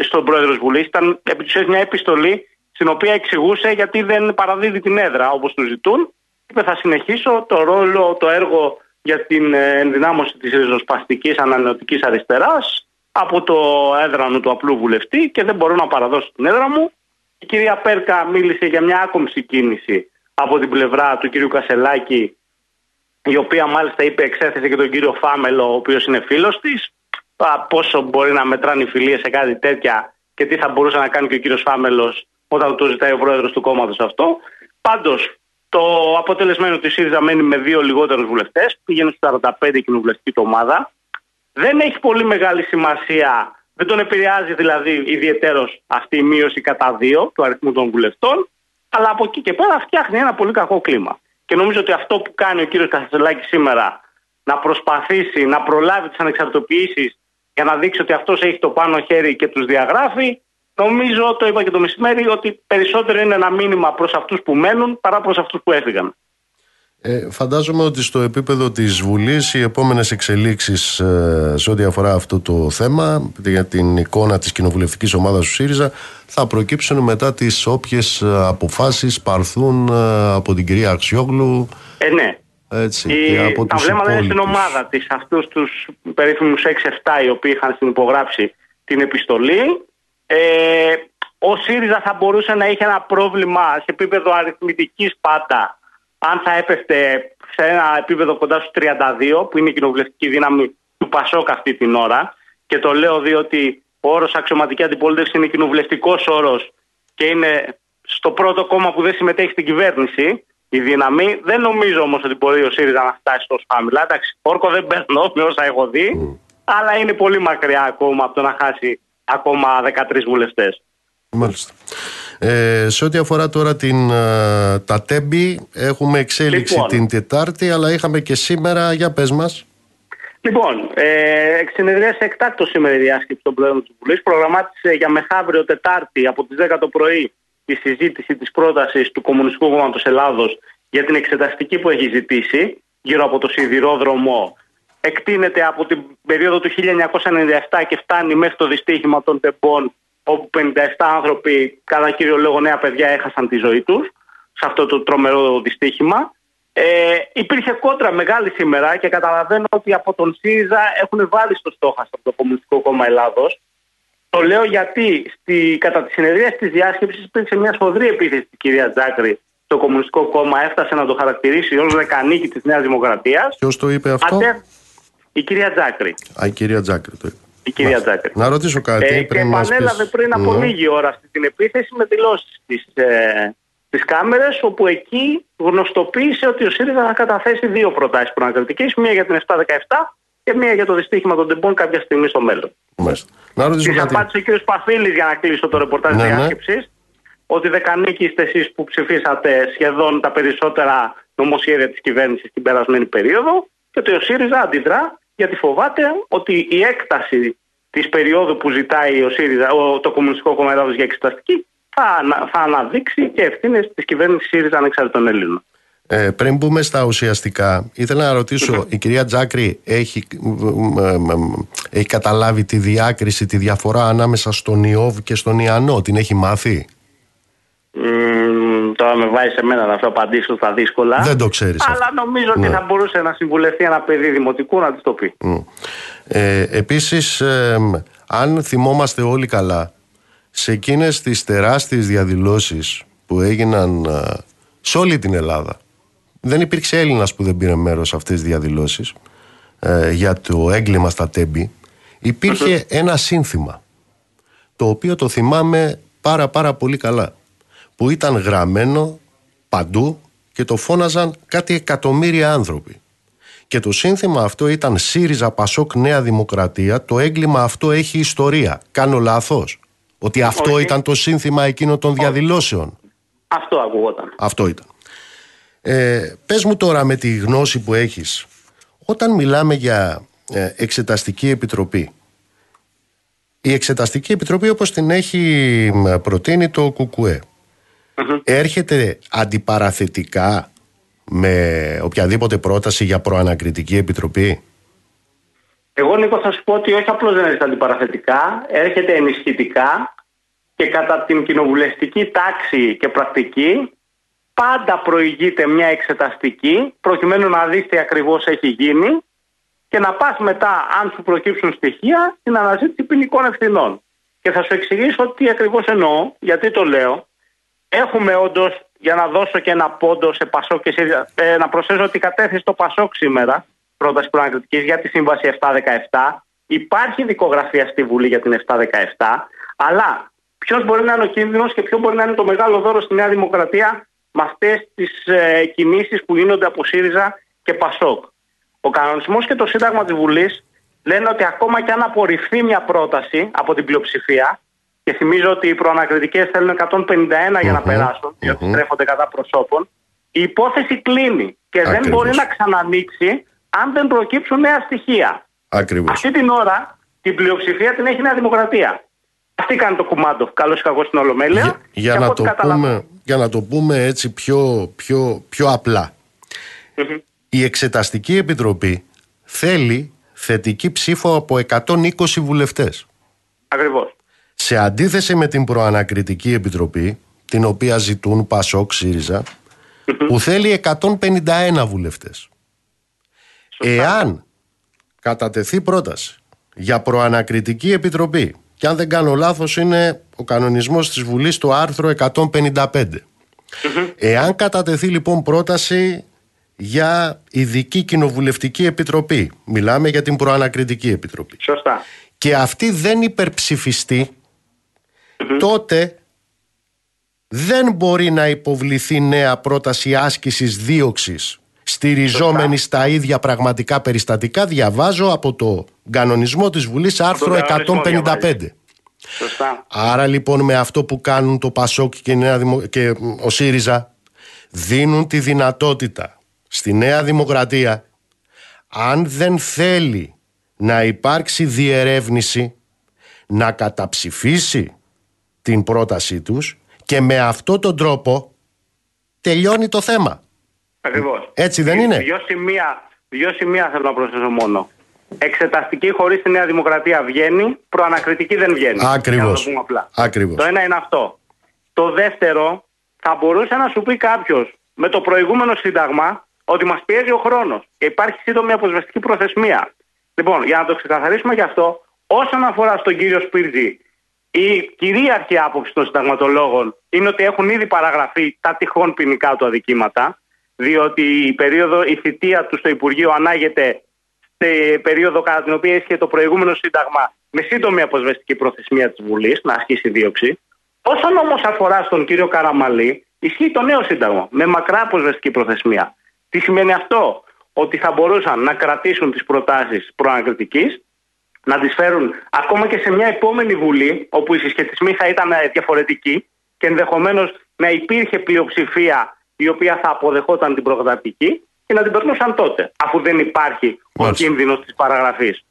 στον πρόεδρο της Βουλής. Ήταν επί μια επιστολή στην οποία εξηγούσε γιατί δεν παραδίδει την έδρα όπως του ζητούν. Είπε θα συνεχίσω το ρόλο, το έργο για την ε, ενδυνάμωση της ριζοσπαστικής ανανεωτικής αριστεράς από το έδρανο του απλού βουλευτή και δεν μπορώ να παραδώσω την έδρα μου Η κυρία Πέρκα μίλησε για μια άκομψη κίνηση από την πλευρά του κυρίου Κασελάκη, η οποία μάλιστα είπε εξέθεσε και τον κύριο Φάμελο, ο οποίος είναι φίλος της. Πόσο μπορεί να μετράνε οι φιλίες σε κάτι τέτοια και τι θα μπορούσε να κάνει και ο κύριος Φάμελος όταν το ζητάει ο πρόεδρος του κόμματος αυτό. Πάντως, το αποτελεσμένο της ΣΥΡΙΖΑ μένει με δύο λιγότερους βουλευτές, πήγαινε στα 45 κοινοβουλευτική του ομάδα. Δεν έχει πολύ μεγάλη σημασία δεν τον επηρεάζει δηλαδή ιδιαίτερο αυτή η μείωση κατά δύο του αριθμού των βουλευτών, αλλά από εκεί και πέρα φτιάχνει ένα πολύ κακό κλίμα. Και νομίζω ότι αυτό που κάνει ο κύριος Κασελάκη σήμερα, να προσπαθήσει να προλάβει τις ανεξαρτοποιήσεις για να δείξει ότι αυτός έχει το πάνω χέρι και τους διαγράφει, νομίζω, το είπα και το μεσημέρι, ότι περισσότερο είναι ένα μήνυμα προς αυτούς που μένουν παρά προς αυτούς που έφυγαν. Ε, φαντάζομαι ότι στο επίπεδο της Βουλής οι επόμενες εξελίξεις ε, σε ό,τι αφορά αυτό το θέμα για την εικόνα της κοινοβουλευτικής ομάδας του ΣΥΡΙΖΑ θα προκύψουν μετά τις όποιες ε, αποφάσεις παρθούν ε, από την κυρία Αξιόγλου. Ε, ναι. Έτσι, η, και από τα βλέμματα είναι στην ομάδα της. Αυτούς τους περίφημους 6-7 οι οποίοι είχαν υπογράψει την επιστολή ε, ο ΣΥΡΙΖΑ θα μπορούσε να είχε ένα πρόβλημα σε επίπεδο αριθμητικής πάντα αν θα έπεφτε σε ένα επίπεδο κοντά στους 32 που είναι η κοινοβουλευτική δύναμη του Πασόκ αυτή την ώρα και το λέω διότι ο όρος αξιωματική αντιπολίτευση είναι κοινοβουλευτικός όρος και είναι στο πρώτο κόμμα που δεν συμμετέχει στην κυβέρνηση η δύναμη. Δεν νομίζω όμως ότι μπορεί ο ΣΥΡΙΖΑ να φτάσει τόσο χαμηλά. Εντάξει, όρκο δεν παίρνω με όσα έχω δει, αλλά είναι πολύ μακριά ακόμα από το να χάσει ακόμα 13 βουλευτές. Μάλιστα. Ε, σε ό,τι αφορά τώρα την, ε, τα τέμπη, έχουμε εξέλιξη Λοιπόν. την Τετάρτη, αλλά είχαμε και σήμερα, για πες μας. Λοιπόν, ε, συνεδρίασε εκτάκτο σήμερα η διάσκεψη των Πρόεδρων της Βουλής. Προγραμμάτισε για μεθαύριο Τετάρτη από τις 10 το πρωί τη συζήτηση της πρότασης του Κομμουνιστικού Κόμματος Ελλάδος για την εξεταστική που έχει ζητήσει γύρω από το σιδηρόδρομο. Εκτείνεται από την περίοδο του 1997 και φτάνει μέχρι το δυστύχημα των τεμπών όπου 57 άνθρωποι, κατά κύριο λόγο νέα παιδιά, έχασαν τη ζωή τους σε αυτό το τρομερό δυστύχημα. Ε, υπήρχε κόντρα μεγάλη σήμερα και καταλαβαίνω ότι από τον ΣΥΡΙΖΑ έχουν βάλει στο στόχαστρο το Κομμουνιστικό Κόμμα Ελλάδος. Το λέω γιατί στη, κατά τη συνεδρία της διάσκεψης υπήρξε μια σφοδρή επίθεση της κυρίας Τζάκρη στο Κομμουνιστικό Κόμμα. Έφτασε να το χαρακτηρίσει ως δεκανίκη της Νέας Δημοκρατίας. Ποιος το είπε αυτό, Η κυρία Τζάκρη. Α, η κυρία Τζάκρη το είπε. Η κυρία Μάλιστα. Τζάκρη. Να ρωτήσω κάτι. Ε, και πριν μας επανέλαβε πεις- πριν από Ναι. λίγη ώρα αυτή την επίθεση με δηλώσεις της ε, τις κάμερες όπου εκεί γνωστοποίησε ότι ο ΣΥΡΙΖΑ θα καταθέσει δύο προτάσεις προανακριτικής μία για την 717 και μία για το δυστύχημα των τεμπών κάποια στιγμή στο μέλλον. Μάλιστα. Να ρωτήσω Τη κάτι. απάντησε ο κ. Παφίλης για να κλείσω το ρεπορτάζ Ναι, ναι, ναι. διάσκεψης ότι δεκανίκη είστε εσείς που ψηφίσατε σχεδόν τα περισσότερα νομοσχέδια της κυβέρνησης την περασμένη περίοδο και ότι ο ΣΥΡΙΖΑ αντιδρά γιατί φοβάται ότι η έκταση της περίοδου που ζητάει ο ΣΥΡΙΖΑ, ο, το Κομμουνιστικό Κόμμα Ελλάδος για εξεταστική θα, ανα- θα αναδείξει και ευθύνες της κυβέρνησης ΣΥΡΙΖΑ ανεξάρτητων Ελλήνων. Ε, πριν μπούμε στα ουσιαστικά, ήθελα να ρωτήσω, η κυρία Τζάκρη έχει, μ, μ, μ, έχει καταλάβει τη διάκριση, τη διαφορά ανάμεσα στον Ιώβ και στον Ιαννό, την έχει μάθει; Μ, τώρα με βάζει σε μένα να σου απαντήσω στα δύσκολα. Δεν το ξέρεις αυτό. Αλλά νομίζω ότι Ναι. θα μπορούσε να συμβουλευτεί ένα παιδί δημοτικού να τη το πει. Μ. Ε, επίσης, ε, μ, αν θυμόμαστε όλοι καλά, σε εκείνες τις τεράστιες διαδηλώσεις που έγιναν ε, σε όλη την Ελλάδα, δεν υπήρξε Έλληνας που δεν πήρε μέρος σε αυτές τις διαδηλώσεις ε, για το έγκλημα στα τέμπη, υπήρχε ένα σύνθημα, το οποίο το θυμάμαι πάρα πάρα πολύ καλά, που ήταν γραμμένο παντού και το φώναζαν κάτι εκατομμύρια άνθρωποι. Και το σύνθημα αυτό ήταν ΣΥΡΙΖΑ Πασόκ Νέα Δημοκρατία. Το έγκλημα αυτό έχει ιστορία. Κάνω λάθος; Ότι αυτό Όχι. ήταν το σύνθημα εκείνων των διαδηλώσεων; Αυτό ακούγονταν. Αυτό ήταν. Ε, πες μου τώρα με τη γνώση που έχεις, όταν μιλάμε για ε, εξεταστική επιτροπή, η εξεταστική επιτροπή όπως την έχει μ, προτείνει το ΚΚΕ, έρχεται αντιπαραθετικά με οποιαδήποτε πρόταση για προανακριτική επιτροπή; Εγώ Νίκο θα σου πω ότι όχι απλώς δεν έρχεται αντιπαραθετικά, έρχεται ενισχυτικά και κατά την κοινοβουλευτική τάξη και πρακτική πάντα προηγείται μια εξεταστική προκειμένου να δεις τι ακριβώς έχει γίνει και να πας μετά αν σου προκύψουν στοιχεία στην αναζήτηση ποινικών ευθυνών. Και θα σου εξηγήσω τι ακριβώς εννοώ, γιατί το λέω. Έχουμε όντως, για να δώσω και ένα πόντο σε Πασόκ και ΣΥΡΙΖΑ, ε, να προσθέσω ότι κατέθεσε το Πασόκ σήμερα πρόταση προανακριτικής για τη σύμβαση 717. Υπάρχει δικογραφία στη Βουλή για την 717, αλλά ποιος μπορεί να είναι ο κίνδυνος και ποιο μπορεί να είναι το μεγάλο δώρο στη Νέα Δημοκρατία με αυτές τις ε, κινήσεις που γίνονται από ΣΥΡΙΖΑ και ΠΑΣΟΚ. Ο κανονισμός και το Σύνταγμα της Βουλής λένε ότι ακόμα και αν απορριφθεί μια πρόταση από την πλειοψηφία, και θυμίζω ότι οι προανακριτικές θέλουν 151 για να περάσουν, διότι στρέφονται κατά προσώπων, η υπόθεση κλείνει και δεν μπορεί να ξανανοίξει αν δεν προκύψουν νέα στοιχεία. Ακριβώς. Αυτή την ώρα την πλειοψηφία την έχει η Νέα Δημοκρατία. Αυτή κάνει το κουμάντο. Καλώ ή κακός στην Ολομέλεια. Για, για, Και να από το ό,τι καταλαβαίνω- πούμε, για να το πούμε έτσι πιο, πιο, πιο απλά. Μμμ. Η Εξεταστική Επιτροπή θέλει θετική ψήφο από 120 βουλευτές. Ακριβώς. Σε αντίθεση με την Προανακριτική Επιτροπή, την οποία ζητούν Πασόκ, ΣΥΡΙΖΑ, που θέλει 151 βουλευτές. Εάν κατατεθεί πρόταση για Προανακριτική Επιτροπή, και αν δεν κάνω λάθος είναι ο κανονισμός της Βουλής το άρθρο 155. Εάν κατατεθεί λοιπόν πρόταση για ειδική κοινοβουλευτική επιτροπή, μιλάμε για την Προανακριτική Επιτροπή, Σωστά. και αυτή δεν υπερψηφιστεί, τότε δεν μπορεί να υποβληθεί νέα πρόταση άσκησης δίωξης στηριζόμενη στα ίδια πραγματικά περιστατικά. Διαβάζω από το κανονισμό της Βουλής άρθρο κανονισμό 155. διαβάζεις. Σωστά. Άρα λοιπόν με αυτό που κάνουν το Πασόκ και, η Νέα Δημο- και ο ΣΥΡΙΖΑ δίνουν τη δυνατότητα στη Νέα Δημοκρατία αν δεν θέλει να υπάρξει διερεύνηση να καταψηφίσει την πρότασή τους και με αυτό τον τρόπο τελειώνει το θέμα. Ακριβώς. Έτσι δεν είναι; Δύο σημεία, δύο σημεία θέλω να προσθέσω μόνο. Εξεταστική χωρίς τη Νέα Δημοκρατία βγαίνει, προανακριτική δεν βγαίνει. Ακριβώς. Για να το πούμε απλά. Ακριβώς. Το ένα είναι αυτό. Το δεύτερο, θα μπορούσε να σου πει κάποιος με το προηγούμενο σύνταγμα ότι μας πιέζει ο χρόνος και υπάρχει σύντομη αποσβεστική προθεσμία. Λοιπόν, για να το ξεκαθαρίσουμε γι' αυτό, όσον αφορά στον κύριο Σπίρτζη, η κυρίαρχη άποψη των συνταγματολόγων είναι ότι έχουν ήδη παραγραφεί τα τυχόν ποινικά του αδικήματα, διότι η περίοδο, η θητεία του στο Υπουργείο ανάγεται σε περίοδο κατά την οποία ίσχυε το προηγούμενο σύνταγμα με σύντομη αποσβεστική προθεσμία της Βουλής να ασκήσει δίωξη. Όσον όμως αφορά στον κύριο Καραμαλή, ισχύει το νέο σύνταγμα με μακρά αποσβεστική προθεσμία. Τι σημαίνει αυτό, ότι θα μπορούσαν να κρατήσουν τις προτάσεις προανακριτικής, να τις φέρουν ακόμα και σε μια επόμενη Βουλή, όπου οι συσχετισμοί θα ήταν ε, διαφορετικοί και ενδεχομένως να υπήρχε πλειοψηφία η οποία θα αποδεχόταν την προκαταρκτική και να την περνούσαν τότε, αφού δεν υπάρχει ο Μάλιστα. κίνδυνος της παραγραφής.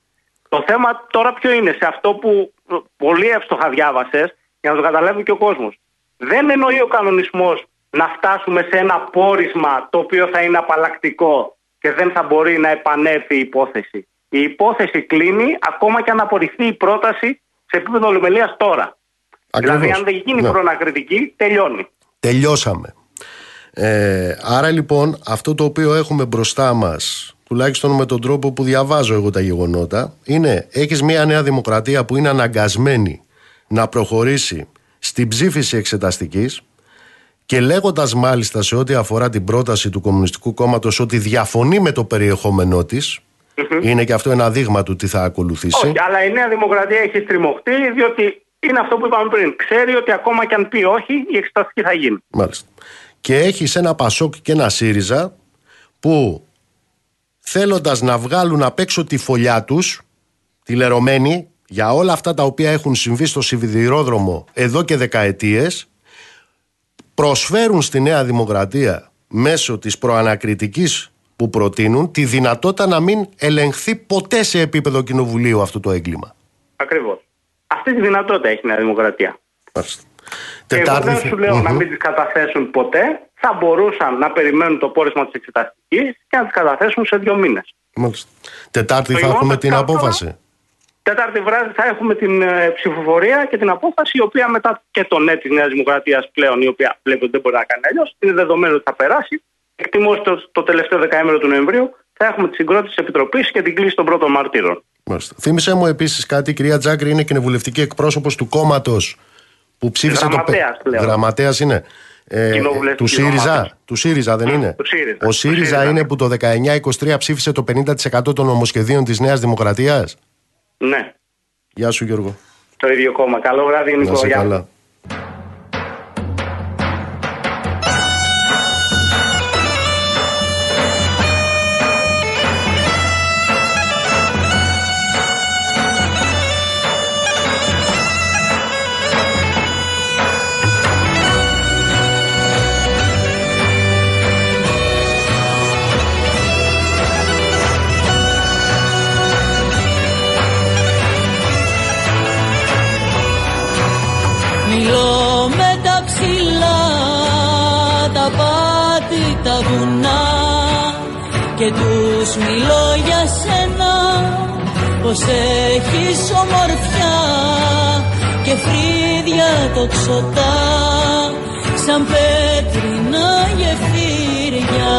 Το θέμα τώρα ποιο είναι, σε αυτό που ε, πολύ εύστοχα διάβασες, για να το καταλάβει και ο κόσμος. Δεν εννοεί ο κανονισμός να φτάσουμε σε ένα πόρισμα το οποίο θα είναι απαλλακτικό και δεν θα μπορεί να επανέλθει η υπόθεση. Η υπόθεση κλείνει ακόμα και αν απορριφθεί η πρόταση σε επίπεδο ολομελίας τώρα. Ακριβώς. Δηλαδή, αν δεν γίνει Ναι. προνακριτική, τελειώνει. Τελειώσαμε. Ε, άρα λοιπόν αυτό το οποίο έχουμε μπροστά μας τουλάχιστον με τον τρόπο που διαβάζω εγώ τα γεγονότα είναι έχεις μια νέα δημοκρατία που είναι αναγκασμένη να προχωρήσει στην ψήφιση εξεταστικής και λέγοντας μάλιστα σε ό,τι αφορά την πρόταση του Κομμουνιστικού Κόμματος ότι διαφωνεί με το περιεχόμενό της είναι και αυτό ένα δείγμα του τι θα ακολουθήσει Όχι, αλλά η Νέα Δημοκρατία έχει στριμωχτεί, διότι είναι αυτό που είπαμε πριν. Ξέρει ότι ακόμα και αν πει όχι, η εξεταστική θα γίνει. Μάλιστα. Και έχεις ένα Πασόκ και ένα ΣΥΡΙΖΑ που θέλοντας να βγάλουν απ' έξω τη φωλιά τους, τη λερωμένη, για όλα αυτά τα οποία έχουν συμβεί στο σιδηρόδρομο εδώ και δεκαετίες, προσφέρουν στη Νέα Δημοκρατία μέσω της προανακριτικής που προτείνουν τη δυνατότητα να μην ελεγχθεί ποτέ σε επίπεδο κοινοβουλίου αυτό το έγκλημα. Ακριβώς. Αυτή τη δυνατότητα έχει η Νέα Δημοκρατία. Μάλιστα. Και εγώ δεν Τετάρτη- σου λέω να Μμμ. μην τις καταθέσουν ποτέ. Θα μπορούσαν να περιμένουν το πόρισμα της εξεταστικής και να τις καταθέσουν σε δύο μήνες. Μάλιστα. Τετάρτη Το θα έχουμε γεγονός την ότι αυτό- απόφαση. Τετάρτη βράδυ θα έχουμε την ε, ψηφοφορία και την απόφαση, η οποία μετά και το ναι της Νέας Δημοκρατίας πλέον, η οποία βλέπει ότι δεν μπορεί να κάνει αλλιώς, είναι δεδομένο ότι θα περάσει. Εκτιμώ ότι το, το τελευταίο δεκαήμερο του Νοεμβρίου θα έχουμε τη συγκρότηση της Επιτροπής και την κλίση των πρώτων μαρτύρων. Μάλιστα. Θύμησε μου επίσης κάτι, η κυρία Τζάκρη είναι κοινοβουλευτική εκπρόσωπος του κόμματος που ψήφισε Γραμματέας το. πλέον. Γραμματέας είναι. Ε, Κοινοβουλευτική του ΣΥΡΙΖΑ. ομάδα. Του ΣΥΡΙΖΑ δεν είναι; του ΣΥΡΙΖΑ. Ο Του ΣΥΡΙΖΑ ΣΥΡΙΖΑ, είναι ναι. που το 19-23 ψήφισε το 50% των νομοσχεδίων της Νέας Δημοκρατίας; Ναι, Γεια σου Γιώργο. το ίδιο κόμμα. Καλό βράδυ, Να και τους μιλώ για σένα πως έχεις ομορφιά και φρύδια τοξωτά σαν πέτρινα γεφύρια.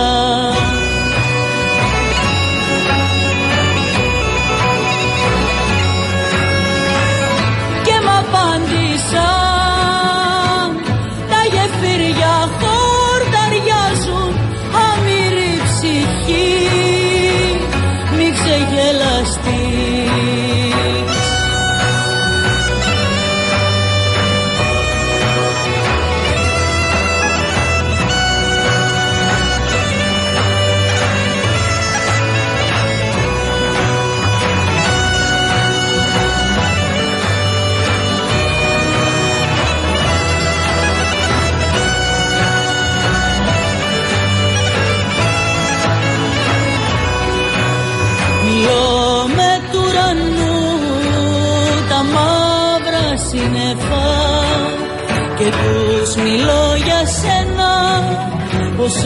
Πως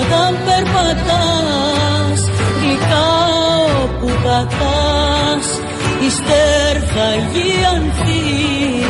όταν περπατάς γλυκά όπου πατάς η στέρφαγη ανθίζει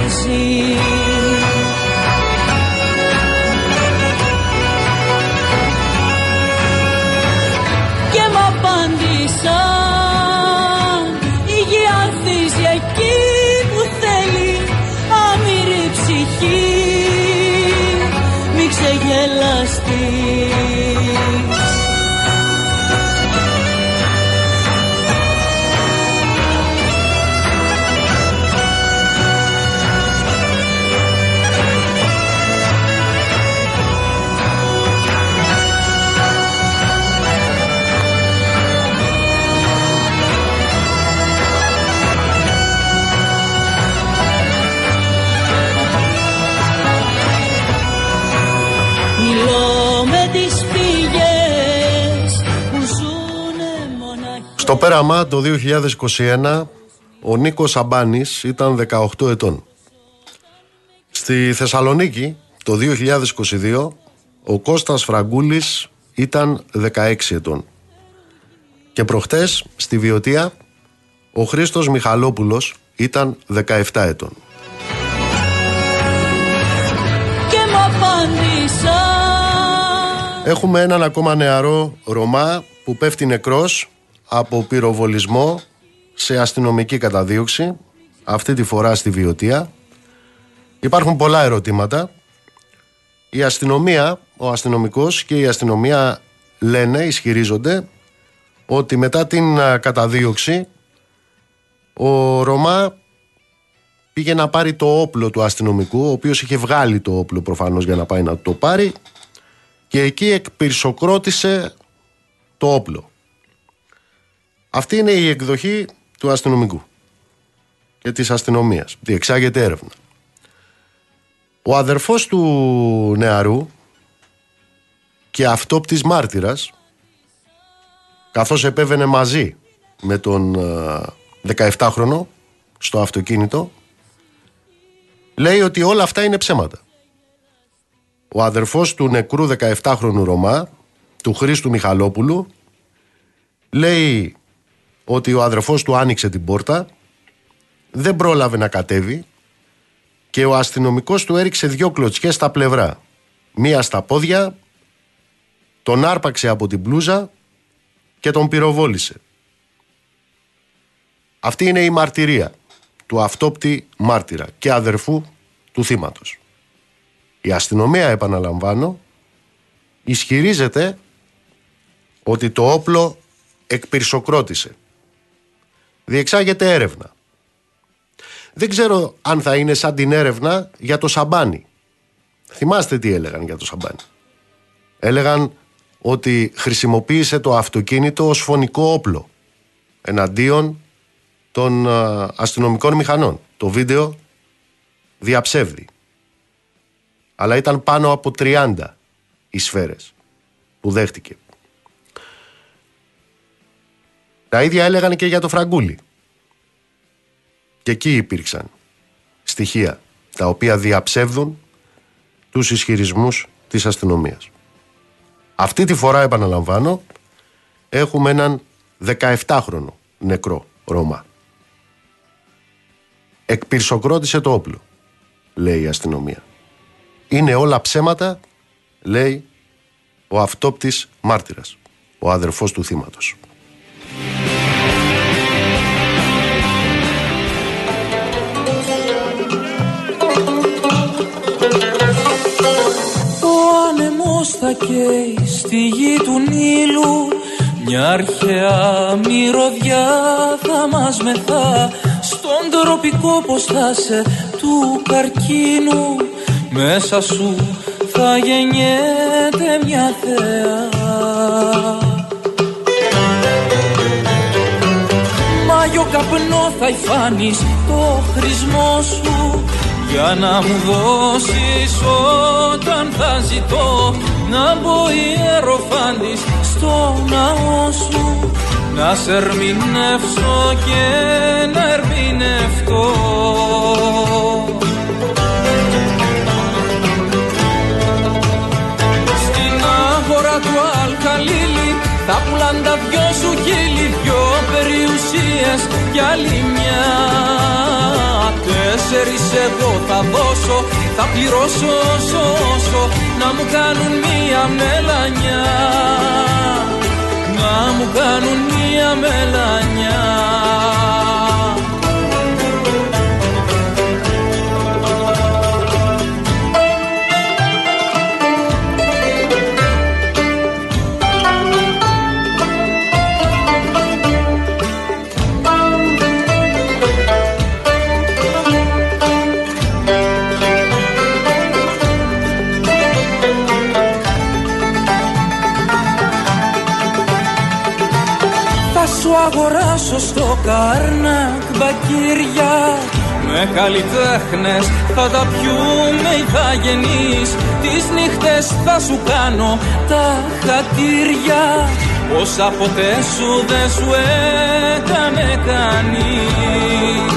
Στο πέραμα το 2021 ο Νίκος Αμπάνης ήταν 18 ετών. Στη Θεσσαλονίκη το 2022 ο Κώστας Φραγκούλης ήταν 16 ετών. Και προχτές στη Βιωτία ο Χρήστος Μιχαλόπουλος ήταν 17 ετών. και μ' απάντησαν Έχουμε έναν ακόμα νεαρό Ρωμά που πέφτει νεκρός από πυροβολισμό σε αστυνομική καταδίωξη, αυτή τη φορά στη Βιωτία. Υπάρχουν πολλά ερωτήματα. Η αστυνομία, ο αστυνομικός και η αστυνομία λένε, ισχυρίζονται, ότι μετά την α, καταδίωξη ο Ρωμά πήγε να πάρει το όπλο του αστυνομικού, ο οποίος είχε βγάλει το όπλο προφανώς για να πάει να το πάρει και εκεί εκπυρσοκρότησε το όπλο. Αυτή είναι η εκδοχή του αστυνομικού και της αστυνομίας. Διεξάγεται έρευνα. Ο αδερφός του νεαρού και αυτόπτης μάρτυρας καθώς επέβαινε μαζί με τον ε, 17χρονο στο αυτοκίνητο λέει ότι όλα αυτά είναι ψέματα. Ο αδερφός του νεκρού 17χρονου Ρωμά, του Χρήστου Μιχαλόπουλου, λέει ότι ο αδερφός του άνοιξε την πόρτα, δεν πρόλαβε να κατέβει και ο αστυνομικός του έριξε δυο κλωτσιές στα πλευρά. Μία στα πόδια, τον άρπαξε από την μπλούζα και τον πυροβόλησε. Αυτή είναι η μαρτυρία του αυτόπτη μάρτυρα και αδερφού του θύματος. Η αστυνομία, επαναλαμβάνω, ισχυρίζεται ότι το όπλο εκπυρσοκρότησε. Διεξάγεται έρευνα. Δεν ξέρω αν θα είναι σαν την έρευνα για το σαμπάνι. Θυμάστε τι έλεγαν για το σαμπάνι. Έλεγαν ότι χρησιμοποίησε το αυτοκίνητο ως φωνικό όπλο εναντίον των αστυνομικών μηχανών. Το βίντεο διαψεύδει. Αλλά ήταν πάνω από 30 οι σφαίρες που δέχτηκε. Τα ίδια έλεγαν και για το Φραγκούλι. Και εκεί υπήρξαν στοιχεία τα οποία διαψεύδουν τους ισχυρισμούς της αστυνομίας. Αυτή τη φορά επαναλαμβάνω έχουμε έναν 17χρονο νεκρό Ρώμα. Εκπυρσοκρότησε το όπλο, λέει η αστυνομία. Είναι όλα ψέματα, λέει ο αυτόπτης μάρτυρας, ο αδερφός του θύματος. Θα καίει στη γη του Νείλου. Μια αρχαία μυρωδιά θα μας μεθά. Στον τροπικό πως θα σε του καρκίνου. Μέσα σου θα γεννιέται μια θέα καπνό θα υφάνεις το χρησμό σου. Για να μου δώσεις όταν θα ζητώ να μπω ιεροφάντης στο ναό σου. Να σε ερμηνεύσω και να ερμηνευτώ. Στην αγορά του Αλκαλίλη θα πουλάν τα δυο σου χείλη δυο περιουσίες κι άλλη μια. Τέσσερις εγώ θα δώσω Θα πληρώσω όσο όσο Να μου κάνουν μία μελανιά. Να μου κάνουν μία μελανιά Καρνάκ μπακύρια. Με καλλιτέχνες θα τα πιούμε οι θα γεννείς Τις νύχτες θα σου κάνω τα χατήρια. Όσα ποτέ σου δεν σου έκανε κανείς.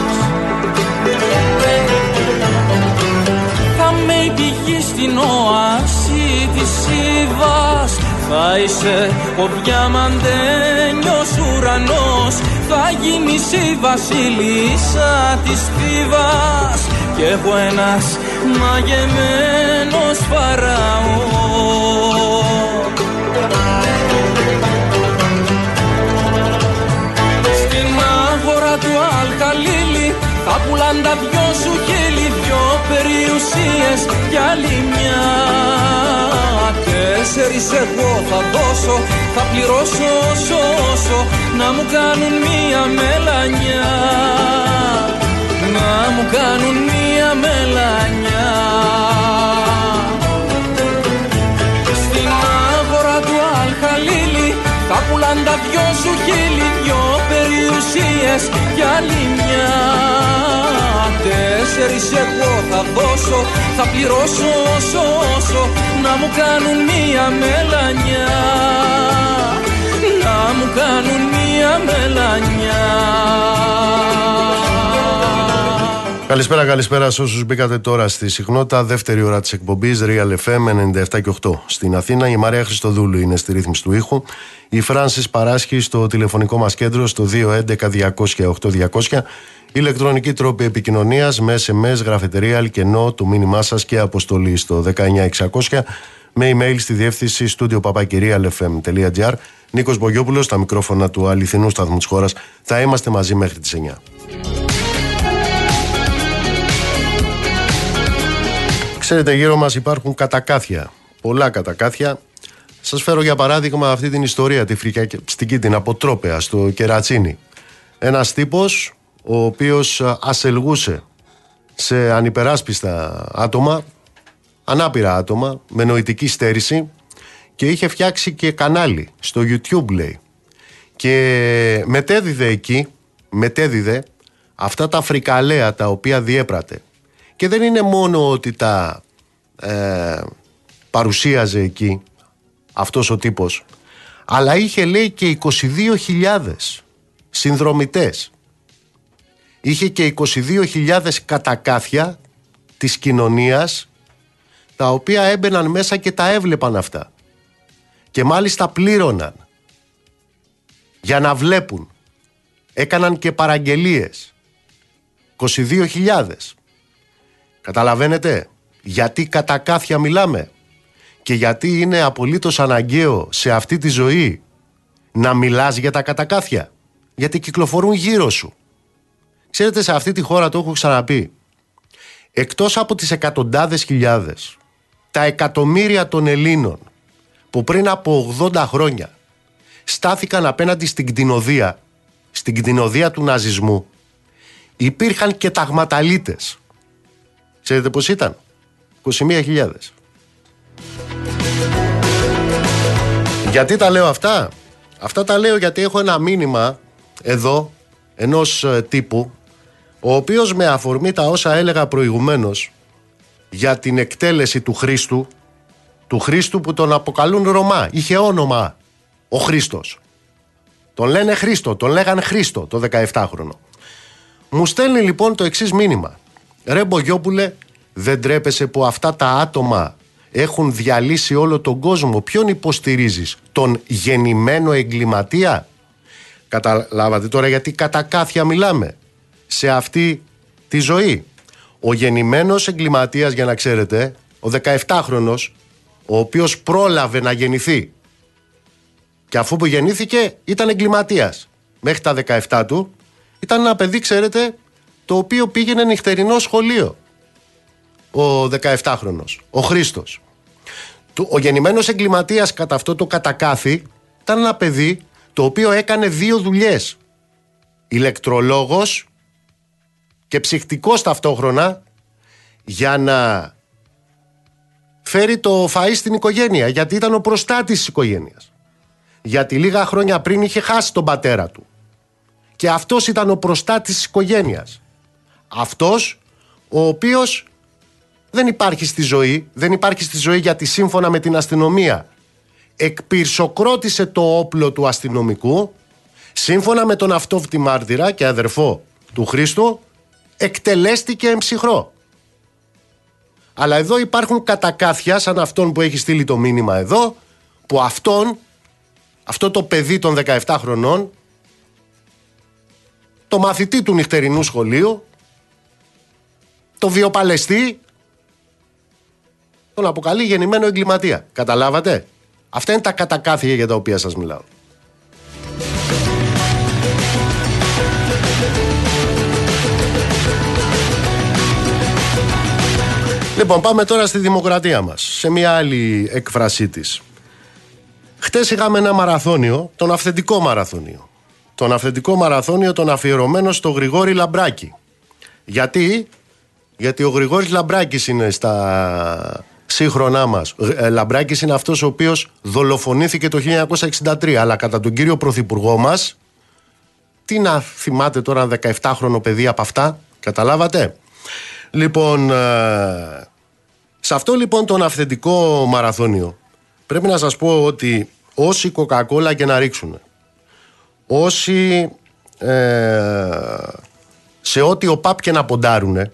Θα με πηγή στην οάση της Σίβας. Θα είσαι ο διαμαντένιος ουρανός Θα γίνεις η βασίλισσα της Θήβας Κι εγώ ένας μαγεμένος φαραώ. Στην αγορά του Αλχαλίλη θα πουλάν τα δυο σου χείλη Δυο περιουσίες κι άλλη μια Τέσσερις εγώ θα δώσω Θα πληρώσω όσο όσο Να μου κάνουν μία μελανιά. Να μου κάνουν μία μελανιά πουλάν τα δυο σου χείλη Δυο περιουσίες κι άλλη μια. Τέσσερις εγώ θα δώσω Θα πληρώσω όσο όσο Να μου κάνουν μία μελανιά. Να μου κάνουν μία μελανιά Καλησπέρα, καλησπέρα σε όσους μπήκατε τώρα στη συχνότητα. Δεύτερη ώρα της εκπομπής Real FM 97 και 8. Στην Αθήνα η Μαρία Χριστοδούλου είναι στη ρύθμιση του ήχου. Η Φράνση παράσχει στο τηλεφωνικό μας κέντρο στο 211 200 Ηλεκτρονική τρόπη επικοινωνίας με SMS, γραφετερία, αλκενό, το μήνυμά σας και αποστολή στο 19600 με email στη διεύθυνση studio papakirialfm.gr. Νίκος Μπογιόπουλος, στα μικρόφωνα του αληθινού σταθμού της χώρας. Θα είμαστε μαζί μέχρι τις 9. Ξέρετε, γύρω μας υπάρχουν κατακάθια. Πολλά κατακάθια. Σας φέρω για παράδειγμα αυτή την ιστορία, τη φρικιαστική, την αποτρόπαια στο Κερατσίνι. Ένας τύπος ο οποίος ασελγούσε σε ανυπεράσπιστα άτομα, ανάπηρα άτομα, με νοητική στέρηση και είχε φτιάξει και κανάλι στο YouTube λέει. Και μετέδιδε εκεί, μετέδιδε αυτά τα φρικαλέα τα οποία διέπρατε. Και δεν είναι μόνο ότι τα ε, παρουσίαζε εκεί αυτός ο τύπος, αλλά είχε λέει και 22.000 συνδρομητές. Είχε και 22.000 κατακάθια της κοινωνίας τα οποία έμπαιναν μέσα και τα έβλεπαν αυτά. Και μάλιστα πλήρωναν για να βλέπουν. Έκαναν και παραγγελίες. 22.000 καταλαβαίνετε; Γιατί κατακάθια μιλάμε; Και γιατί είναι απολύτως αναγκαίο σε αυτή τη ζωή να μιλάς για τα κατακάθια; Γιατί κυκλοφορούν γύρω σου Ξέρετε, σε αυτή τη χώρα το έχω ξαναπεί. Εκτός από τις εκατοντάδες χιλιάδες, τα εκατομμύρια των Ελλήνων που πριν από 80 χρόνια στάθηκαν απέναντι στην κτηνοδία, στην κτηνοδία του ναζισμού, υπήρχαν και ταγματαλίτες. Ξέρετε πώς ήταν; 21.000. Γιατί τα λέω αυτά; Αυτά τα λέω γιατί έχω ένα μήνυμα εδώ ενός ε, τύπου ο οποίος με αφορμή τα όσα έλεγα προηγουμένως για την εκτέλεση του Χρήστου, του Χρήστου που τον αποκαλούν Ρωμά, είχε όνομα ο Χρήστος. Τον λένε Χρήστο, τον λέγαν Χρήστο το 17χρονο. Μου στέλνει λοιπόν το εξής μήνυμα. Ρε Μπογιόπουλε, δεν τρέπεσαι που αυτά τα άτομα έχουν διαλύσει όλο τον κόσμο. Ποιον υποστηρίζεις, τον γεννημένο εγκληματία; Καταλάβατε τώρα γιατί κατά κάθια μιλάμε σε αυτή τη ζωή. Ο γεννημένος εγκληματίας, για να ξέρετε, ο 17χρονος, ο οποίος πρόλαβε να γεννηθεί και αφού που γεννήθηκε ήταν εγκληματίας μέχρι τα 17 του, ήταν ένα παιδί, ξέρετε, το οποίο πήγαινε νυχτερινό σχολείο. Ο 17χρονος, ο Χρήστος. Ο γεννημένος εγκληματίας κατά αυτό το κατακάθι ήταν ένα παιδί το οποίο έκανε δύο δουλειές. Ηλεκτρολόγος και ψυχτικός ταυτόχρονα για να φέρει το φαΐ στην οικογένεια γιατί ήταν ο προστάτης της οικογένειας. Γιατί λίγα χρόνια πριν είχε χάσει τον πατέρα του. Και αυτός ήταν ο προστάτης της οικογένειας. Αυτός ο οποίος δεν υπάρχει στη ζωή, δεν υπάρχει στη ζωή γιατί σύμφωνα με την αστυνομία εκπυρσοκρότησε το όπλο του αστυνομικού σύμφωνα με τον αυτόφτη μάρτυρα και αδερφό του Χρήστου εκτελέστηκε εμψυχρό. Αλλά εδώ υπάρχουν κατακάθια σαν αυτόν που έχει στείλει το μήνυμα εδώ που αυτόν, αυτό το παιδί των 17 χρονών το μαθητή του νυχτερινού σχολείου το βιοπαλαιστή τον αποκαλεί γεννημένο εγκληματία. Καταλάβατε; Αυτά είναι τα κατακάθια για τα οποία σας μιλάω. Λοιπόν, πάμε τώρα στη δημοκρατία μας, σε μια άλλη έκφρασή της. Χτες είχαμε ένα μαραθώνιο, τον αυθεντικό μαραθώνιο. Τον αυθεντικό μαραθώνιο τον αφιερωμένο στο Γρηγόρη Λαμπράκη. Γιατί, γιατί ο Γρηγόρης Λαμπράκης είναι στα σύγχρονά μας. Ε, Λαμπράκης είναι αυτός ο οποίος δολοφονήθηκε το 1963, αλλά κατά τον κύριο Πρωθυπουργό μας, τι να θυμάται τώρα 17χρονο παιδί από αυτά, καταλάβατε; Λοιπόν, ε, σε αυτό λοιπόν τον αυθεντικό μαραθώνιο πρέπει να σας πω ότι όσοι κοκακόλα και να ρίξουν, όσοι ε, σε ό,τι ο ΠΑΠ και να ποντάρουν,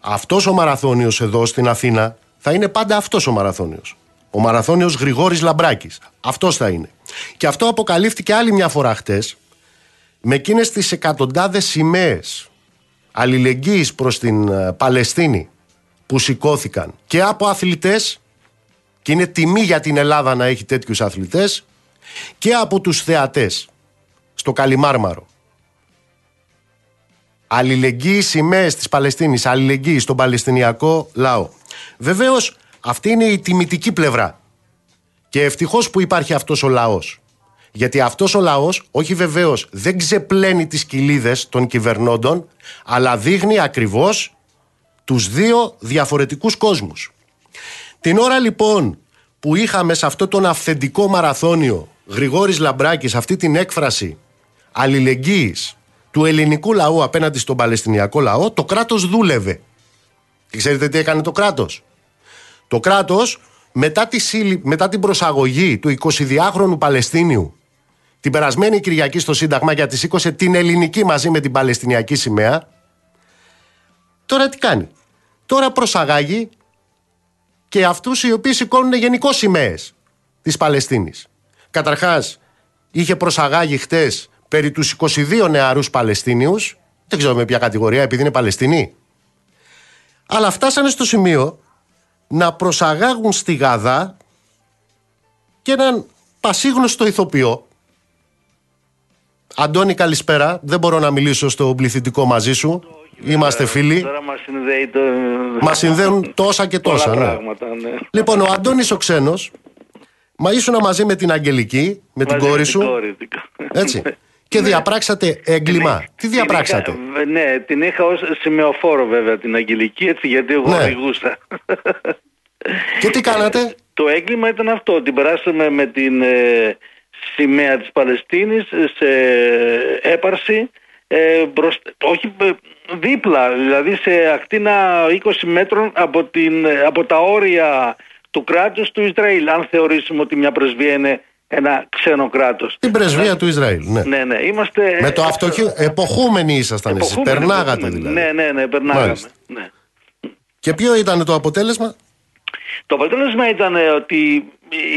αυτός ο μαραθώνιος εδώ στην Αθήνα θα είναι πάντα αυτός ο μαραθώνιος. Ο μαραθώνιος Γρηγόρης Λαμπράκης. Αυτός θα είναι. Και αυτό αποκαλύφθηκε άλλη μια φορά χτες με εκείνες τις εκατοντάδες σημαίες αλληλεγγύης προς την ε, Παλαιστίνη που σηκώθηκαν και από αθλητές και και είναι τιμή για την Ελλάδα να έχει τέτοιους αθλητές και από τους θεατές στο Καλιμάρμαρο. Αλληλεγγύη σημαίες της Παλαιστίνης, αλληλεγγύη στον Παλαιστινιακό λαό. Βεβαίως αυτή είναι η τιμητική πλευρά. Και ευτυχώς που υπάρχει αυτός ο λαός. Γιατί αυτός ο λαός, όχι βεβαίως, δεν ξεπλένει τις κοιλίδες των κυβερνώντων, αλλά δείχνει ακριβώς τους δύο διαφορετικούς κόσμους. Την ώρα λοιπόν που είχαμε σε αυτό τον αυθεντικό μαραθώνιο Γρηγόρης Λαμπράκης αυτή την έκφραση αλληλεγγύης του ελληνικού λαού απέναντι στον Παλαιστινιακό λαό, το κράτος δούλευε. Και ξέρετε τι έκανε το κράτος; Το κράτος μετά, τη, μετά την προσαγωγή του 22χρονου Παλαιστίνιου την περασμένη Κυριακή στο Σύνταγμα γιατί σήκωσε την ελληνική μαζί με την Παλαιστινιακή σημαία τώρα τι κάνει; Τώρα προσαγάγει και αυτούς οι οποίοι σηκώνουν γενικώς σημαίες της Παλαιστίνης. Καταρχάς είχε προσαγάγει χτες περί τους 22 νεαρούς Παλαιστίνιους δεν ξέρω με ποια κατηγορία επειδή είναι Παλαιστινοί αλλά φτάσανε στο σημείο να προσαγάγουν στη Γαδά και έναν πασίγνωστο ηθοποιό Αντώνη καλησπέρα δεν μπορώ να μιλήσω στο πληθυντικό μαζί σου Είμαστε φίλοι. Τώρα μας συνδέει το... Μας συνδέουν τόσα και τόσα. Πολλά ναι. πράγματα, ναι. Λοιπόν, ο Αντώνης ο ξένος Μα ήσουν μαζί με την Αγγελική, με την Μαζί κόρη με σου. την κόρη, την κόρη. Έτσι. Και διαπράξατε έγκλημα. Τι διαπράξατε; Την είχα- ναι, την είχα ως σημεοφόρο βέβαια την Αγγελική, έτσι γιατί εγώ Ναι. οδηγούσα. Και τι κάνατε; Το έγκλημα ήταν αυτό. Την περάσαμε με την ε, σημαία της Παλαιστίνης σε έπαρση ε, μπροσ- όχι ε, δίπλα, δηλαδή σε ακτίνα 20 μέτρων από, την, ε, από τα όρια του κράτους του Ισραήλ. Αν θεωρήσουμε ότι μια πρεσβεία είναι ένα ξένο κράτος. Την πρεσβεία του Ισραήλ. Ναι. Ναι, ναι, είμαστε... Με το αυτοχείο. Εποχούμενοι ήσασταν εσείς. εποχούμενοι, Περνάγατε εποχούμενοι. δηλαδή. Ναι, ναι, ναι, περνάγαμε. Μάλιστα. Ναι. Και ποιο ήταν το αποτέλεσμα; Το αποτέλεσμα ήταν ε, ότι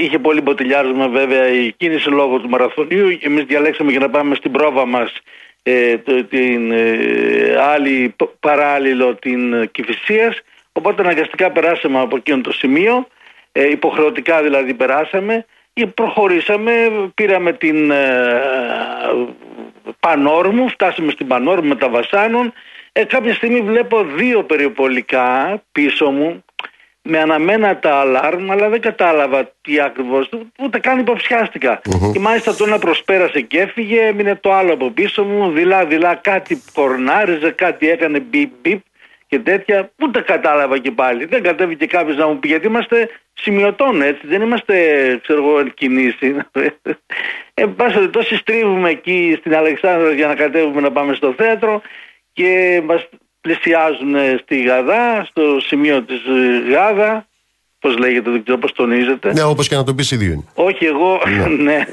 είχε πολύ μποτιλιάρισμα βέβαια η κίνηση λόγω του μαραθωνίου. Εμείς διαλέξαμε για να πάμε στην πρόβα μας ε, το- την ε, άλλη π- παράλληλο την ε, Κηφισίας. Οπότε αναγκαστικά περάσαμε από εκείνο το σημείο. Ε, υποχρεωτικά δηλαδή περάσαμε. Και προχωρήσαμε, πήραμε την ε, Πανόρμου, φτάσαμε στην Πανόρμου με τα Βασάνων. Ε, κάποια στιγμή βλέπω δύο περιοπολικά πίσω μου με αναμένα τα αλάρμ, αλλά δεν κατάλαβα τι ακριβώς, ούτε καν υποψιάστηκα. Και μάλιστα το ένα προσπέρασε και έφυγε, έμεινε το άλλο από πίσω μου, δειλά-δειλά κάτι κορνάριζε, κάτι έκανε μπιπ-μπιπ και τέτοια. Ούτε κατάλαβα και πάλι. Δεν κατέβηκε κάποιος να μου πει, γιατί είμαστε σημειωτών έτσι, δεν είμαστε, ξέρω εγώ, εν κινήσει. Εν πάση περιπτώσει, στρίβουμε εκεί στην Αλεξάνδρα για να κατέβουμε να πάμε στο θέατρο και μας πλησιάζουν στη Γαδά, στο σημείο της ε, Γάδα, πώς λέγεται, δεν ξέρω πώς τονίζεται. Ναι, όπως και να το πεις ίδιο είναι. Όχι εγώ, ναι.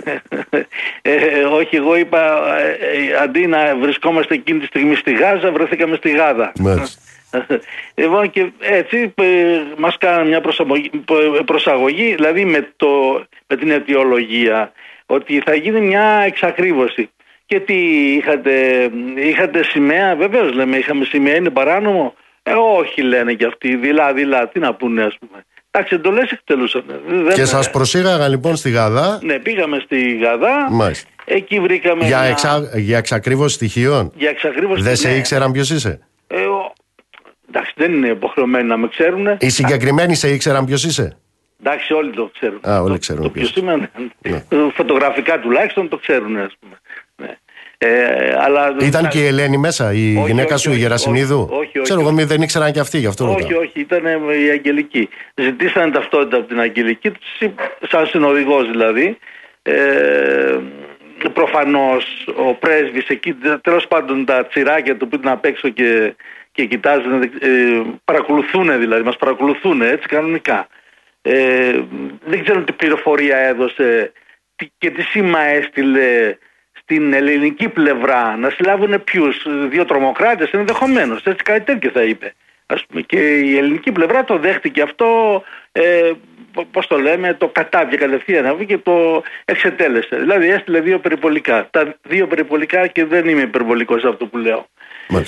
Ε, όχι εγώ είπα, ε, ε, αντί να βρισκόμαστε εκείνη τη στιγμή στη Γάζα, βρεθήκαμε στη Γάδα. Μάλιστα. Λοιπόν και έτσι ε, μας κάνανε μια προσαγωγή, προσαγωγή δηλαδή με, το, με την αιτιολογία ότι θα γίνει μια εξακρίβωση. Και τι είχατε, είχατε σημαία, βεβαίως λέμε, είχαμε σημαία, είναι παράνομο. Ε, όχι λένε και αυτοί, δειλά-δειλά, τι να πούνε ας πούμε. Εντάξει, εντολέ εκτελούσαν. Δεν- Και σας προσήγαγαν λοιπόν στη Γαδά. Ναι, πήγαμε στη Γαδά, Μάλιστα. εκεί βρήκαμε Για, μια- εξα... για εξακρίβωση στοιχείων. για εξακρίβωση. Δεν σε ναι. ήξεραν ποιος είσαι; Ε, ο- Εντάξει, δεν είναι υποχρεωμένοι να με ξέρουν. Οι συγκεκριμένοι σε ήξεραν ποιος είσαι; Εντάξει, όλοι το ξέρουν. Α, όλοι το, ξέρουν Το ποιος. ποιος είμαι, ναι. Φωτογραφικά τουλάχιστον το ξέρουν, ας πούμε. Ναι. Ε, αλλά, Ήταν και η Ελένη μέσα, η Όχι, γυναίκα όχι, σου, η όχι, Γερασιμίδου; όχι, όχι, όχι. Ξέρω εγώ, μη δεν ήξεραν και αυτοί, γι' αυτό Όχι, ρωτάω. όχι, ήταν η Αγγελική. Ζητήσανε ταυτότητα από την Αγγελική, σαν συνοδηγό δηλαδή. Ε, προφανώς ο πρέσβης εκεί, τέλος πάντων τα τσιράκια του που ήταν απ' έξω και, και κοιτάζουν, ε, παρακολουθούν δηλαδή, μας παρακολουθούν έτσι κανονικά. Ε, δεν ξέρω τι πληροφορία έδωσε τι- και τι σήμα έστειλε στην ελληνική πλευρά να συλλάβουν ποιους, δύο τρομοκράτες ενδεχομένως. Έτσι κάτι τέτοιο θα είπε. Ας πούμε. Και η ελληνική πλευρά το δέχτηκε αυτό ε, πώς το λέμε, το κατάβγε κατευθείαν και το εξετέλεσε. Δηλαδή έστειλε δύο περιπολικά. Τα δύο περιπολικά και δεν είμαι υπερβολικός σε αυτό που λέω.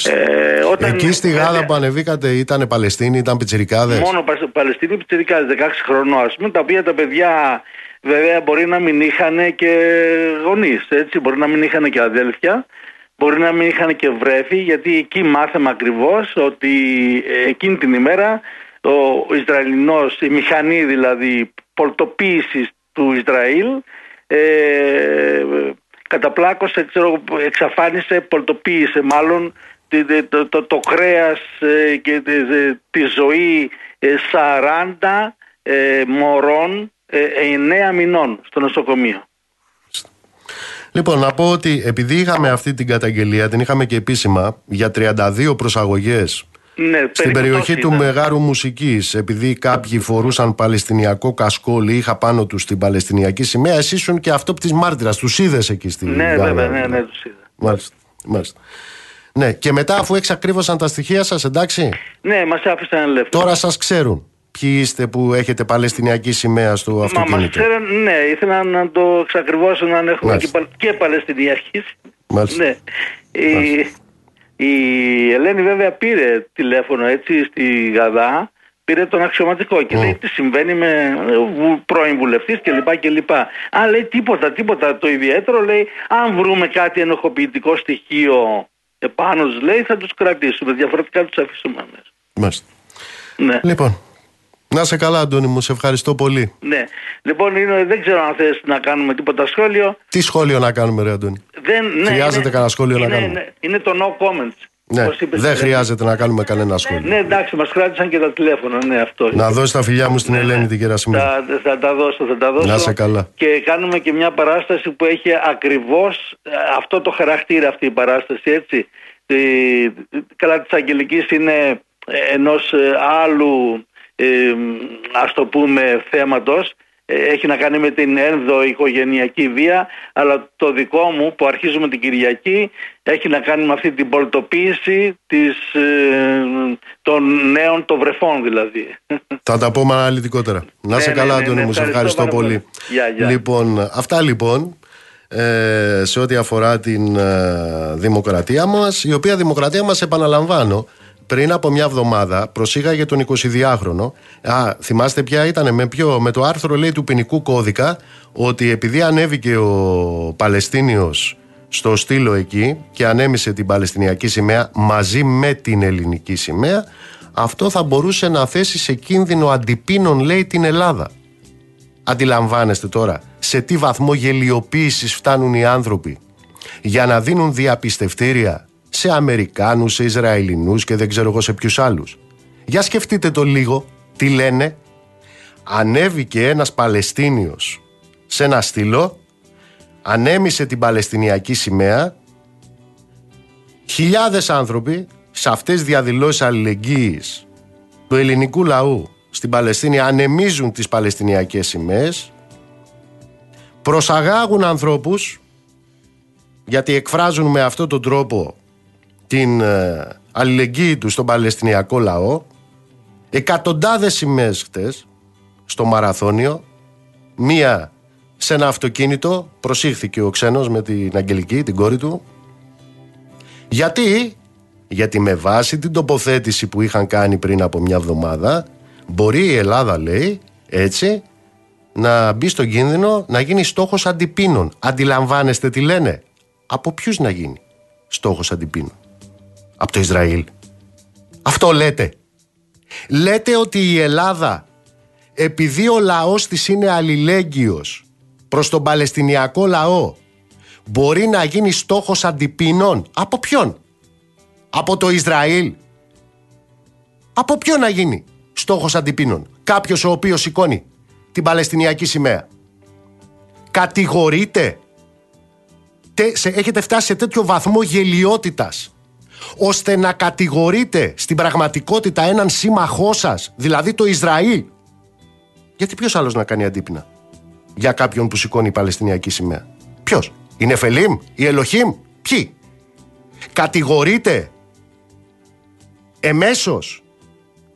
Ε, όταν Εκεί στη Γάδα που ανεβήκατε ήταν Παλαιστίνοι, ήταν πιτσιρικάδες; Μόνο Παλαιστίνοι πιτσιρικάδες, 16 χρονών ας πούμε, τα οποία τα παιδιά βέβαια μπορεί να μην είχαν και γονείς, έτσι, μπορεί να μην είχαν και αδέλφια, μπορεί να μην είχαν και βρέφη, γιατί εκεί μάθαμε ακριβώς ότι ε, εκείνη την ημέρα ο Ισραηλινός, η μηχανή δηλαδή πολτοποίησης του Ισραήλ ε, καταπλάκωσε, ξέρω, εξαφάνισε, πολτοποίησε μάλλον το, το, το, κρέας ε, και τη, ζωή 40 ε, μωρών 9 μηνών στο νοσοκομείο. Λοιπόν, να πω ότι επειδή είχαμε αυτή την καταγγελία, την είχαμε και επίσημα για 32 προσαγωγές ναι, Στην περιοχή του Μεγάρου Μουσικής, επειδή κάποιοι φορούσαν Παλαιστινιακό κασκόλ ή είχα πάνω τους την Παλαιστινιακή σημαία, εσύ ήσουν και αυτό της μάρτυρας. Τους είδες εκεί στη Ναι, βέβαια, ναι, ναι, τους είδα. Μάλιστα. μάλιστα. Ναι, και μετά αφού εξακρίβωσαν τα στοιχεία σας, εντάξει; Ναι, μας άφησαν ελεύθερο. Τώρα σας ξέρουν. Ποιοι είστε που έχετε Παλαιστινιακή σημαία στο αυτοκίνητο; Μας ξέρουν, ναι, ήθελα να το εξακριβώσουν αν έχουμε και, και Παλαιστινιακή. Μάλιστα. Ναι. Μάλιστα. Η Ελένη βέβαια πήρε τηλέφωνο έτσι στη Γαδά, πήρε τον αξιωματικό και λέει τι συμβαίνει με ε, πρώην βουλευτής κλπ. κλπ. Α, λέει τίποτα, τίποτα το ιδιαίτερο, λέει αν βρούμε κάτι ενοχοποιητικό στοιχείο επάνω λέει θα τους κρατήσουμε, διαφορετικά τους αφήσουμε μέσα. Μάλιστα. Ναι. Λοιπόν, να σε καλά, Αντώνη μου, σε ευχαριστώ πολύ. Ναι. Λοιπόν, είναι, δεν ξέρω αν θες να κάνουμε τίποτα σχόλιο. Τι σχόλιο να κάνουμε, Ρε Αντώνη; Δεν, ναι, Χρειάζεται κανένα σχόλιο είναι, να κάνουμε; Ναι, είναι το no comments. Ναι, δεν χρειάζεται να κάνουμε κανένα σχόλιο. Ναι, εντάξει, μας κράτησαν και τα τηλέφωνα. Ναι, αυτό. Να δώσει τα φιλιά μου στην ναι, Ελένη ναι. την Κερασιμή. Θα, θα τα δώσω, θα τα δώσω. Να σε καλά. Και κάνουμε και μια παράσταση που έχει ακριβώς ε, αυτό το χαρακτήρα αυτή η παράσταση, έτσι. Η, καλά της Αγγελικής είναι ενός ε, άλλου ε, ας το πούμε θέματος ε, έχει να κάνει με την ένδο οικογενειακή βία αλλά το δικό μου που αρχίζουμε την Κυριακή έχει να κάνει με αυτή την πολτοποίηση της, ε, των νέων των βρεφών δηλαδή. Θα τα πούμε αναλυτικότερα. Να σε ναι, καλά ναι, ναι, μου, σε ευχαριστώ πολύ. Λοιπόν, αυτά λοιπόν ε, σε ό,τι αφορά την δημοκρατία μας η οποία δημοκρατία μας επαναλαμβάνω πριν από μια εβδομάδα προσήγαγε τον 22χρονο. Α, θυμάστε ποια ήταν, με ποιο, με το άρθρο λέει του ποινικού κώδικα ότι επειδή ανέβηκε ο Παλαιστίνιος στο στήλο εκεί και ανέμισε την Παλαιστινιακή σημαία μαζί με την ελληνική σημαία, αυτό θα μπορούσε να θέσει σε κίνδυνο αντιπίνων, λέει, την Ελλάδα. Αντιλαμβάνεστε τώρα σε τι βαθμό γελιοποίησης φτάνουν οι άνθρωποι για να δίνουν διαπιστευτήρια σε Αμερικάνους, σε Ισραηλινούς και δεν ξέρω εγώ σε ποιους άλλους. Για σκεφτείτε το λίγο, τι λένε. Ανέβηκε ένας Παλαιστίνιος σε ένα στήλο, ανέμισε την Παλαιστινιακή σημαία, χιλιάδες άνθρωποι σε αυτές τις διαδηλώσεις αλληλεγγύης του ελληνικού λαού στην Παλαιστίνη ανεμίζουν τις Παλαιστινιακές σημαίες, προσαγάγουν ανθρώπους γιατί εκφράζουν με αυτόν τον τρόπο την ε, αλληλεγγύη του στον Παλαιστινιακό λαό. Εκατοντάδες σημαίες χτες στο Μαραθώνιο μία σε ένα αυτοκίνητο προσήχθηκε ο ξένος με την Αγγελική, την κόρη του. Γιατί; Γιατί με βάση την τοποθέτηση που είχαν κάνει πριν από μια εβδομάδα μπορεί η Ελλάδα λέει έτσι να μπει στον κίνδυνο να γίνει στόχος αντιπίνων. Αντιλαμβάνεστε τι λένε; Από ποιους να γίνει στόχος αντιπίνων; Από το Ισραήλ. Αυτό λέτε. Λέτε ότι η Ελλάδα επειδή ο λαός της είναι αλληλέγγυος προς τον Παλαιστινιακό λαό μπορεί να γίνει στόχος αντιπίνων. Από ποιον; Από το Ισραήλ. Από ποιον να γίνει στόχος αντιπίνων; Κάποιος ο οποίος σηκώνει την Παλαιστινιακή σημαία. Κατηγορείτε. Έχετε φτάσει σε τέτοιο βαθμό γελιότητας ώστε να κατηγορείτε στην πραγματικότητα έναν σύμμαχό σας, δηλαδή το Ισραήλ. Γιατί ποιος άλλος να κάνει αντίπεινα για κάποιον που σηκώνει η Παλαιστινιακή σημαία; Ποιος, η Νεφελίμ, η Ελοχήμ, ποιοι; Κατηγορείτε εμέσως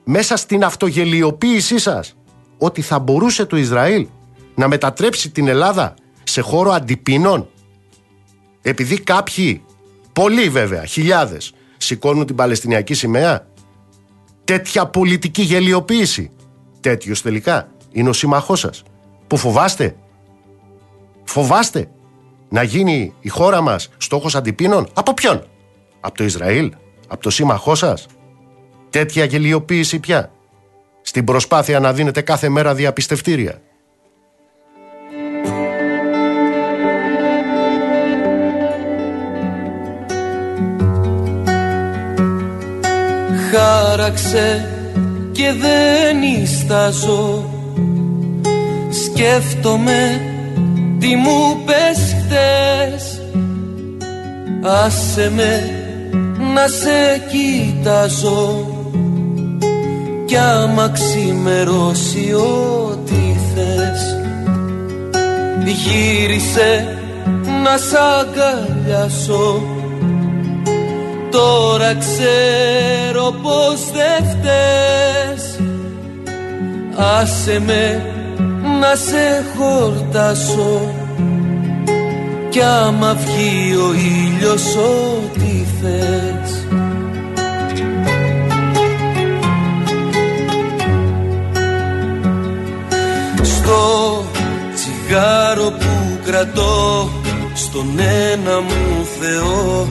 μέσα στην αυτογελιοποίησή σας ότι θα μπορούσε το Ισραήλ να μετατρέψει την Ελλάδα σε χώρο αντιπίνων. Επειδή κάποιοι, πολλοί βέβαια, χιλιάδες, σηκώνουν την Παλαιστινιακή σημαία. Τέτοια πολιτική γελιοποίηση. Τέτοιος τελικά είναι ο σύμμαχός σας. Που φοβάστε; Φοβάστε να γίνει η χώρα μας στόχος αντιπίνων; Από ποιον; Από το Ισραήλ; Από το σύμμαχός σας; Τέτοια γελιοποίηση πια. Στην προσπάθεια να δίνετε κάθε μέρα διαπιστευτήρια. Χάραξε και δεν ιστάζω Σκέφτομαι τι μου πες χτες. Άσε με να σε κοιτάζω. Κι άμα ξημερώσει ό,τι θες Γύρισε να σ' αγκαλιάσω Τώρα ξέρω πως δεν φταίς Άσε με να σε χορτάσω. Κι άμα βγει ο ήλιος ό,τι θες. Στο τσιγάρο που κρατώ Στον ένα μου Θεό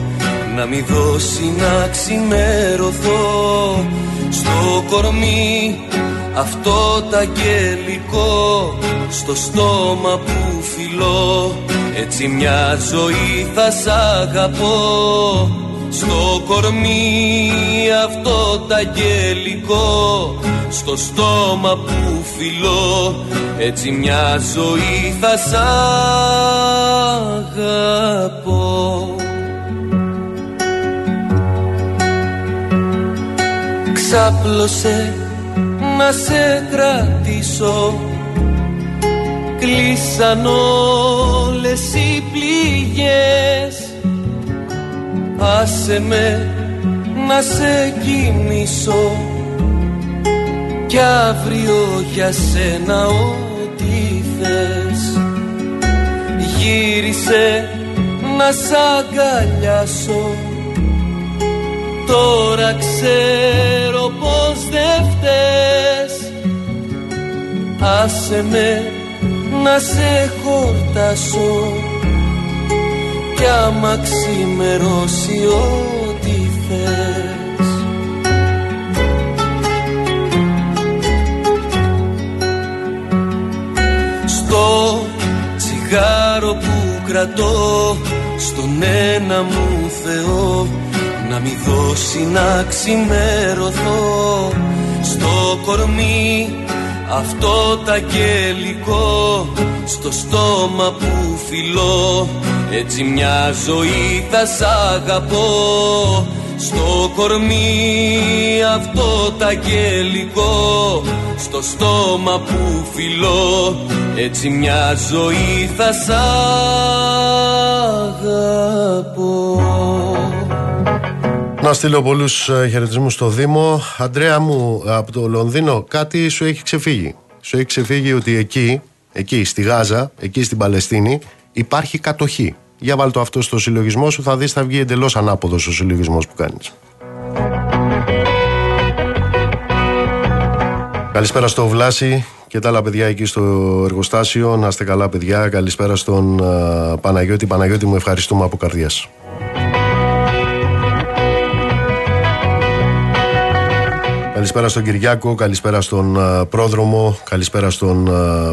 Να μη δώσει να ξημερωθώ. Στο κορμί αυτό τα αγγελικό Στο στόμα που φιλώ. Έτσι μια ζωή θα σ' αγαπώ. Στο κορμί αυτό τα αγγελικό Στο στόμα που φιλώ. Έτσι μια ζωή θα σ' αγαπώ Ξάπλωσε να σε κρατήσω. Κλείσαν όλες οι πληγές. Άσε με να σε κοιμήσω Κι αύριο για σένα ό,τι θες. Γύρισε να σ' αγκαλιάσω Τώρα ξέρω πως δεν φταίς. Άσε με να σε χορτάσω. Κι άμα ξημερώσει ό,τι θες. Στο τσιγάρο που κρατώ στον ένα μου Θεό να μη δώσει να ξημερωθώ στο κορμί αυτό τα αγγελικό στο στόμα που φιλώ. Έτσι μια ζωή θα σ' αγαπώ. Στο κορμί αυτό τα αγγελικό στο στόμα που φιλώ. Έτσι μια ζωή θα σ' αγαπώ να στείλω πολλούς ε, χαιρετισμούς στο Δήμο. Αντρέα μου, από το Λονδίνο, κάτι σου έχει ξεφύγει. Σου έχει ξεφύγει ότι εκεί, εκεί στη Γάζα, εκεί στην Παλαιστίνη, υπάρχει κατοχή. Για βάλτε το αυτό στο συλλογισμό σου, θα δεις θα βγει εντελώς ανάποδος ο συλλογισμός που κάνεις. Καλησπέρα στο Βλάση και τα άλλα παιδιά εκεί στο εργοστάσιο. Να είστε καλά παιδιά. Καλησπέρα στον uh, Παναγιώτη. Παναγιώτη μου ευχαριστούμε από καρδιάς. Καλησπέρα στον Κυριάκο, καλησπέρα στον Πρόδρομο, καλησπέρα στον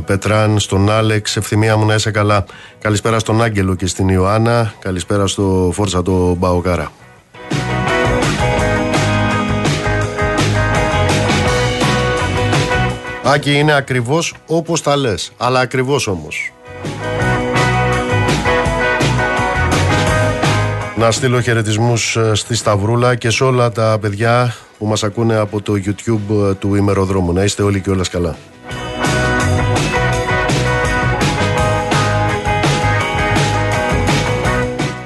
Πετράν, στον Άλεξ, ευθυμία μου να είσαι καλά. Καλησπέρα στον Άγγελο και στην Ιωάννα, καλησπέρα στο Φόρτσα το Μπαοκάρα. Άκη είναι ακριβώς όπως τα λες, αλλά ακριβώς όμως. Να στείλω χαιρετισμούς ε, στη Σταυρούλα και σε όλα τα παιδιά που μας ακούνε από το YouTube ε, του ημεροδρόμου. Να είστε όλοι και όλες καλά.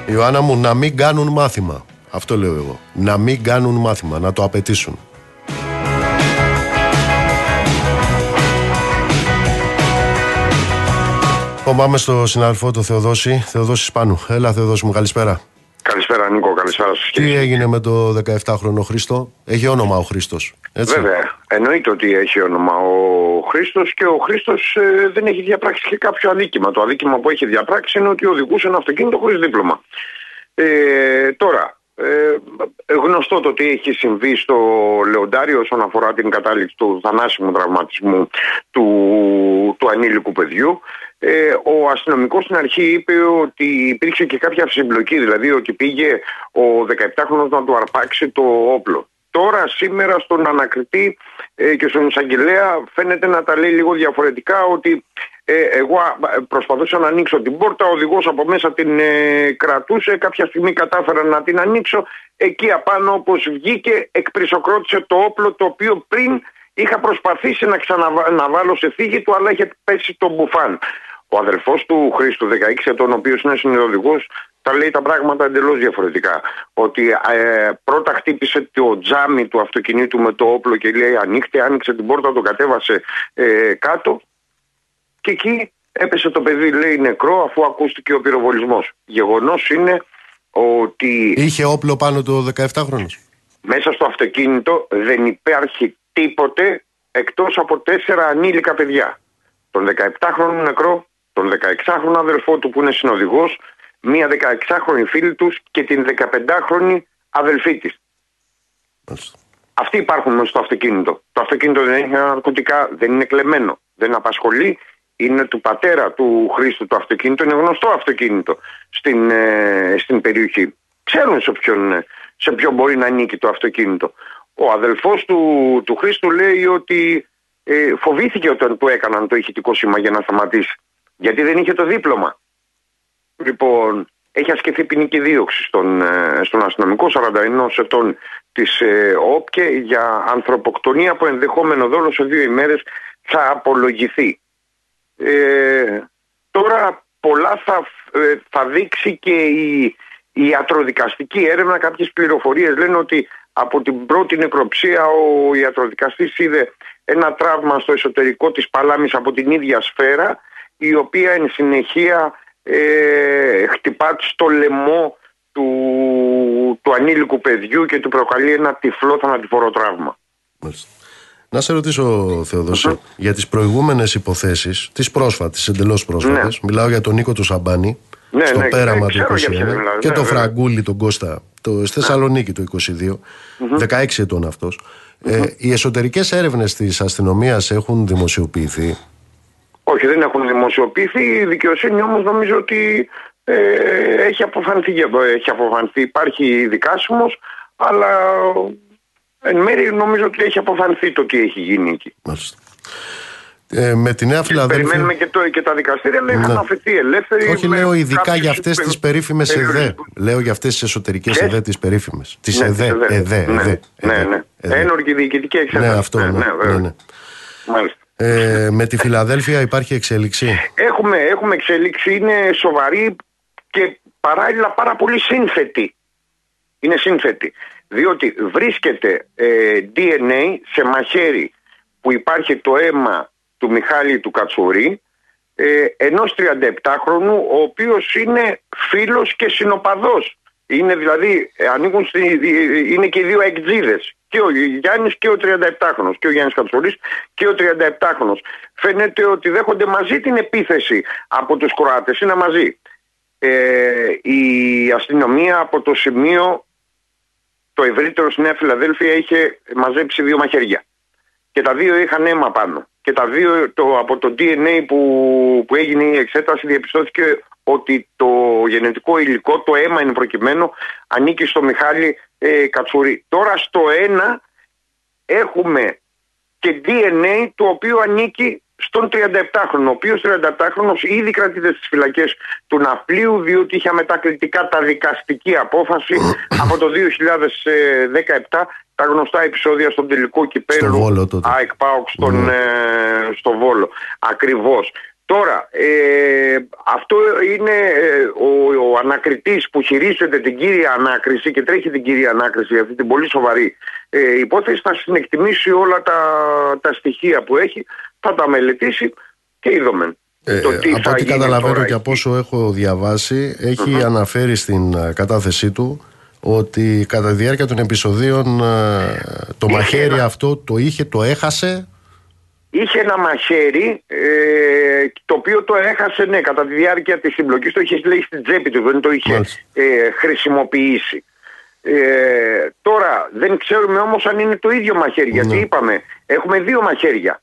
Ιωάννα μου, να μην κάνουν μάθημα. Αυτό λέω εγώ. Να μην κάνουν μάθημα, να το απαιτήσουν. Λοιπόν, πάμε στο συναδελφό του Θεοδόση, Θεοδόση Σπάνου. Έλα, Θεοδόση μου, καλησπέρα. Καλησπέρα Νίκο, καλησπέρα στους Τι κύριους. έγινε με το 17χρονο Χρήστο, έχει όνομα ο Χρήστος. Έτσι; Βέβαια, εννοείται ότι έχει όνομα ο Χρήστος και ο Χρήστος ε, δεν έχει διαπράξει και κάποιο αδίκημα. Το αδίκημα που έχει διαπράξει είναι ότι οδηγούσε ένα αυτοκίνητο χωρίς δίπλωμα. Ε, τώρα, ε, γνωστό το τι έχει συμβεί στο Λεοντάριο όσον αφορά την κατάληξη του θανάσιμου τραυματισμού του, του ανήλικου παιδιού. Ε, ο αστυνομικός στην αρχή είπε ότι υπήρξε και κάποια συμπλοκή, δηλαδή ότι πήγε ο 17χρονος να του αρπάξει το όπλο. Τώρα σήμερα στον ανακριτή ε, και στον εισαγγελέα φαίνεται να τα λέει λίγο διαφορετικά ότι ε, εγώ α, προσπαθούσα να ανοίξω την πόρτα, ο οδηγός από μέσα την ε, κρατούσε, κάποια στιγμή κατάφερα να την ανοίξω, εκεί απάνω όπως βγήκε εκπρισοκρότησε το όπλο το οποίο πριν είχα προσπαθήσει να ξαναβάλω σε φύγη του αλλά είχε πέσει το μπουφάν. Ο αδελφός του Χρήστου 16 ετών, ο οποίος είναι συνοδηγός, τα λέει τα πράγματα εντελώς διαφορετικά. Ότι ε, πρώτα χτύπησε το τζάμι του αυτοκινήτου με το όπλο και λέει ανοίχτε, άνοιξε την πόρτα, το κατέβασε ε, κάτω και εκεί έπεσε το παιδί λέει νεκρό αφού ακούστηκε ο πυροβολισμός. Γεγονός είναι ότι Είχε όπλο πάνω το 17χρονος. μέσα στο αυτοκίνητο δεν υπάρχει τίποτε εκτός από τέσσερα ανήλικα παιδιά. Τον 17χρονο νεκρό, τον 16χρονο αδελφό του που είναι συνοδηγός, μία 16χρονη φίλη τους και την 15χρονη αδελφή της. Μάλιστα. Αυτοί υπάρχουν μέσα στο αυτοκίνητο. Το αυτοκίνητο δεν έχει ναρκωτικά, δεν είναι κλεμμένο, δεν απασχολεί. Είναι του πατέρα του Χρήστου το αυτοκίνητο, είναι γνωστό αυτοκίνητο στην, ε, στην περιοχή. Ξέρουν σε ποιον, σε ποιον μπορεί να ανήκει το αυτοκίνητο. Ο αδελφός του, του Χρήστου λέει ότι ε, φοβήθηκε όταν του έκαναν το ηχητικό σήμα για να σταματήσει. Γιατί δεν είχε το δίπλωμα. Λοιπόν, έχει ασκηθεί ποινική δίωξη στον, ε, στον αστυνομικό 41 ετών της ε, ΟΠΚΕ για ανθρωποκτονία από ενδεχόμενο δόλος σε δύο ημέρες θα απολογηθεί. Ε, τώρα πολλά θα, ε, θα δείξει και η, η ιατροδικαστική έρευνα. Κάποιες πληροφορίες λένε ότι από την πρώτη νεκροψία ο ιατροδικαστής είδε ένα τραύμα στο εσωτερικό της παλάμης από την ίδια σφαίρα η οποία εν συνεχεία ε, χτυπά στο λαιμό του, του ανήλικου παιδιού και του προκαλεί ένα τυφλό θανατηφόρο τραύμα. Μάλιστα. Να σε ρωτήσω, Θεοδόση, για τις προηγούμενες υποθέσεις, τις πρόσφατες, εντελώς πρόσφατες, μιλάω για τον Νίκο του Σαμπάνη, Ναι, στο ναι, πέραμα ξέρω του 21 για ποιον μιλάω, και ναι, το βέβαια. Φραγκούλη τον Κώστα, το, στη Θεσσαλονίκη το 22, 16 ετών αυτός. Ε, οι εσωτερικές έρευνες της αστυνομίας έχουν δημοσιοποιηθεί. Όχι, δεν έχουν δημοσιοποιηθεί. Η δικαιοσύνη όμως νομίζω ότι ε, έχει αποφανθεί. για το- Έχει αποφανθεί. Υπάρχει δικάσιμος, αλλά εν μέρει νομίζω ότι έχει αποφανθεί το τι έχει γίνει εκεί. Μάλιστα. Ε, με τη Νέα Φιλαδέλφια... Περιμένουμε και, το, και τα δικαστήρια, αλλά είχαν Ναι. αφαιθεί ελεύθεροι. Όχι, με λέω ειδικά κάποιους για αυτές τις περίφημες ΕΔΕ. περιορισμούς. Λέω για αυτές τις εσωτερικές Ποιες; ΕΔΕ τις περίφημες. Τις Ναι, ΕΔΕ, τις ΕΔΕ, Ναι, ΕΔΕ. ναι, ΕΔΕ, ναι. ΕΔΕ. Ένορκη διοικητική Ναι, εξέταση. αυτό, ναι, βέβαια. ναι, ναι. Μάλιστα. Ε, με τη Φιλαδέλφια υπάρχει εξέλιξη; Έχουμε, έχουμε εξέλιξη, είναι σοβαρή και παράλληλα πάρα πολύ σύνθετη. Είναι σύνθετη. Διότι βρίσκεται ε, DNA σε μαχαίρι που υπάρχει το αίμα του Μιχάλη του Κατσουρί ε, ενός 37χρονου ο οποίος είναι φίλος και συνοπαδός. Είναι δηλαδή, ε, ανήκουν στη, είναι και οι δύο εκτζίδες. Και ο Γιάννης και ο 37χρονος. Και ο Γιάννης Κατσουρής και ο 37χρονος. Φαίνεται ότι δέχονται μαζί την επίθεση από τους Κροάτες. Είναι μαζί. Ε, η αστυνομία από το σημείο το ευρύτερο στη Νέα Φιλαδέλφια είχε μαζέψει δύο μαχαίρια. Και τα δύο είχαν αίμα πάνω. Και τα δύο το, από το DNA που, που έγινε η εξέταση διαπιστώθηκε ότι το γενετικό υλικό, το αίμα είναι προκειμένο, ανήκει στο Μιχάλη ε, Κατσουρί. Τώρα στο ένα έχουμε και DNA το οποίο ανήκει στον 37χρονο, ο οποίος 37χρονος ήδη κρατείται στις φυλακές του Ναυπλίου διότι είχε μετακλητικά τα δικαστική απόφαση από το 2017 τα γνωστά επεισόδια στον τελικό κυπέλου Στο Βόλο τότε. ΑΕΚ ΠΑΟΚ στον, Ναι. ε, στο Βόλο. Ακριβώς. Τώρα, ε, αυτό είναι ε, ο, ο ανακριτής που χειρίζεται την κύρια ανάκριση και τρέχει την κύρια ανάκριση για αυτή την πολύ σοβαρή ε, υπόθεση θα συνεκτιμήσει όλα τα, τα στοιχεία που έχει, θα τα μελετήσει και είδομεν. Ε, το τι από θα ό,τι γίνει καταλαβαίνω τώρα και από εκεί. όσο έχω διαβάσει, έχει αναφέρει στην ε, κατάθεσή του ότι κατά τη διάρκεια των επεισοδίων ε, το Είχε μαχαίρι ένα- αυτό το είχε, το έχασε. Είχε ένα μαχαίρι ε, το οποίο το έχασε ναι, κατά τη διάρκεια της συμπλοκής το είχε λέει στην τσέπη του, δεν το είχε Μάλιστα. ε, χρησιμοποιήσει. Ε, τώρα δεν ξέρουμε όμως αν είναι το ίδιο μαχαίρι γιατί Ναι. είπαμε έχουμε δύο μαχαίρια.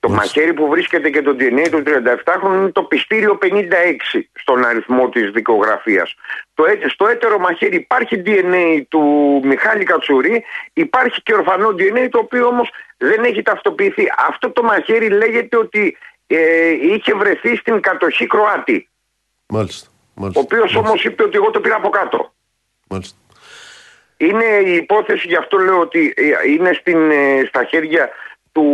Το μαχαίρι που βρίσκεται και το DNA του 37χρονου είναι το πιστήριο 56 στον αριθμό της δικογραφίας. Το, έ- στο έτερο μαχαίρι υπάρχει DNA του Μιχάλη Κατσουρί, υπάρχει και ορφανό DNA το οποίο όμως δεν έχει ταυτοποιηθεί. Αυτό το μαχαίρι λέγεται ότι ε, είχε βρεθεί στην κατοχή Κροάτη, Μάλιστα. ο μάλιστα, οποίος όμως είπε ότι εγώ το πήρα από κάτω. μάλιστα. Είναι η υπόθεση, γι' αυτό λέω ότι ε, είναι στην, ε, στα χέρια του,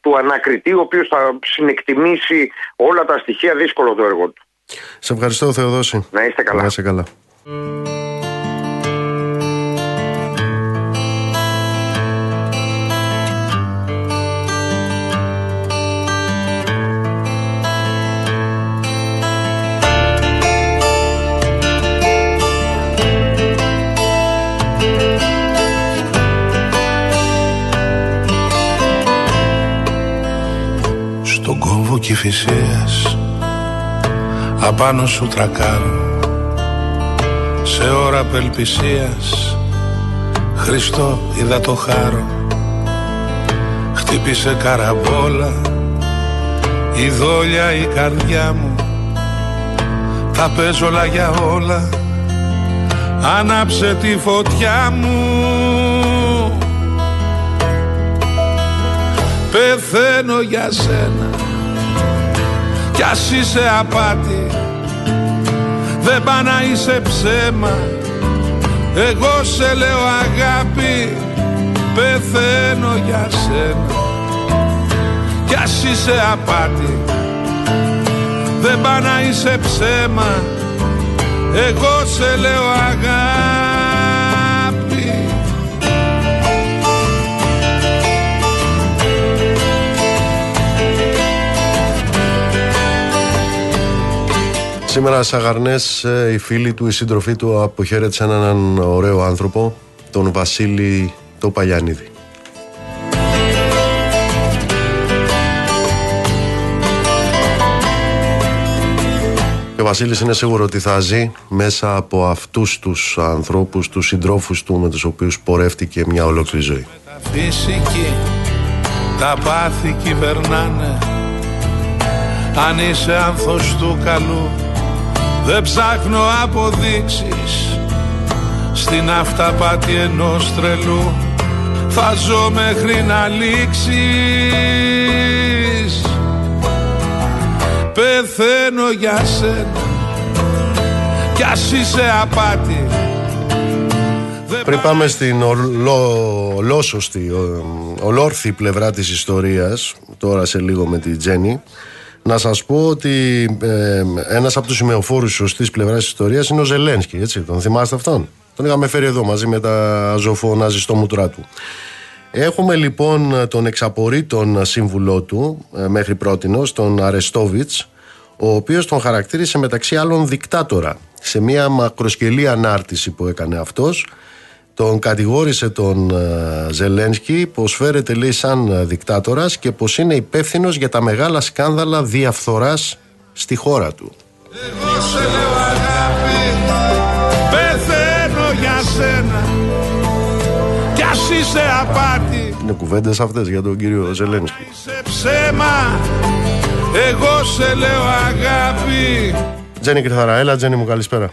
του ανακριτή, ο οποίος θα συνεκτιμήσει όλα τα στοιχεία, δύσκολο το έργο του. Σε ευχαριστώ Θεοδόση. Να είστε καλά. Να είσαι καλά. Στον κόμβο Κηφισίας Απάνω σου τρακάρω. Σε ώρα απελπισίας Χριστό είδα το χάρο. Χτύπησε καραμπόλα Η δόλια η καρδιά μου. Τα παίζω όλα για όλα. Άναψε τη φωτιά μου. Πεθαίνω για σένα Κι ας είσαι απάτη. Δεν πά να είσαι ψέμα. Εγώ σε λέω αγάπη. Πεθαίνω για σένα. Κι ας είσαι απάτη. Δεν πά να είσαι ψέμα. Εγώ σε λέω αγάπη Σήμερα στι Αγαρνές, οι φίλοι του, οι σύντροφοί του αποχαιρέτησαν έναν ωραίο άνθρωπο, τον Βασίλη το Παλιανίδη. Και ο Βασίλης είναι σίγουρο ότι θα ζει μέσα από αυτούς τους ανθρώπους, τους συντρόφους του με τους οποίους πορεύτηκε μια ολόκληρη ζωή. Τα φυσική, τα πάθη κυβερνάνε Αν είσαι άνθος του καλού Δεν ψάχνω αποδείξεις Στην αυταπάτη ενός τρελού. Θα ζω μέχρι να λήξεις. Πεθαίνω για σένα Κι ας είσαι απάτη. Δεν Πριν πάμε στην ολό, ολόσωστη, ο- ολόρθη πλευρά της ιστορίας, τώρα σε λίγο με τη Τζέννη, να σας πω ότι ε, ένας από τους σημεοφόρους σωστής πλευράς της ιστορίας είναι ο Ζελένσκι, έτσι, τον θυμάστε αυτόν; Τον είχαμε φέρει εδώ μαζί με τα ζωφωνάζει στο μούτρά του. Έχουμε λοιπόν τον εξαπορήτων σύμβουλό του ε, μέχρι πρότινος, τον Αρεστόβιτς, ο οποίος τον χαρακτήρισε μεταξύ άλλων δικτάτορα. Σε μια μακροσκελή ανάρτηση που έκανε αυτός, τον κατηγόρησε τον ε, Ζελένσκι πως φέρεται λέει σαν ε, δικτάτορας και πως είναι υπεύθυνος για τα μεγάλα σκάνδαλα διαφθοράς στη χώρα του. Εγώ σε λέω αγάπη Πεθαίνω για σένα Κι ας είσαι απάτη Είναι κουβέντες αυτές για τον κύριο Ζελένσκι. Είσαι ψέμα Εγώ σε λέω αγάπη Τζέννη Κρυθαρά, έλα Τζέννη μου καλησπέρα.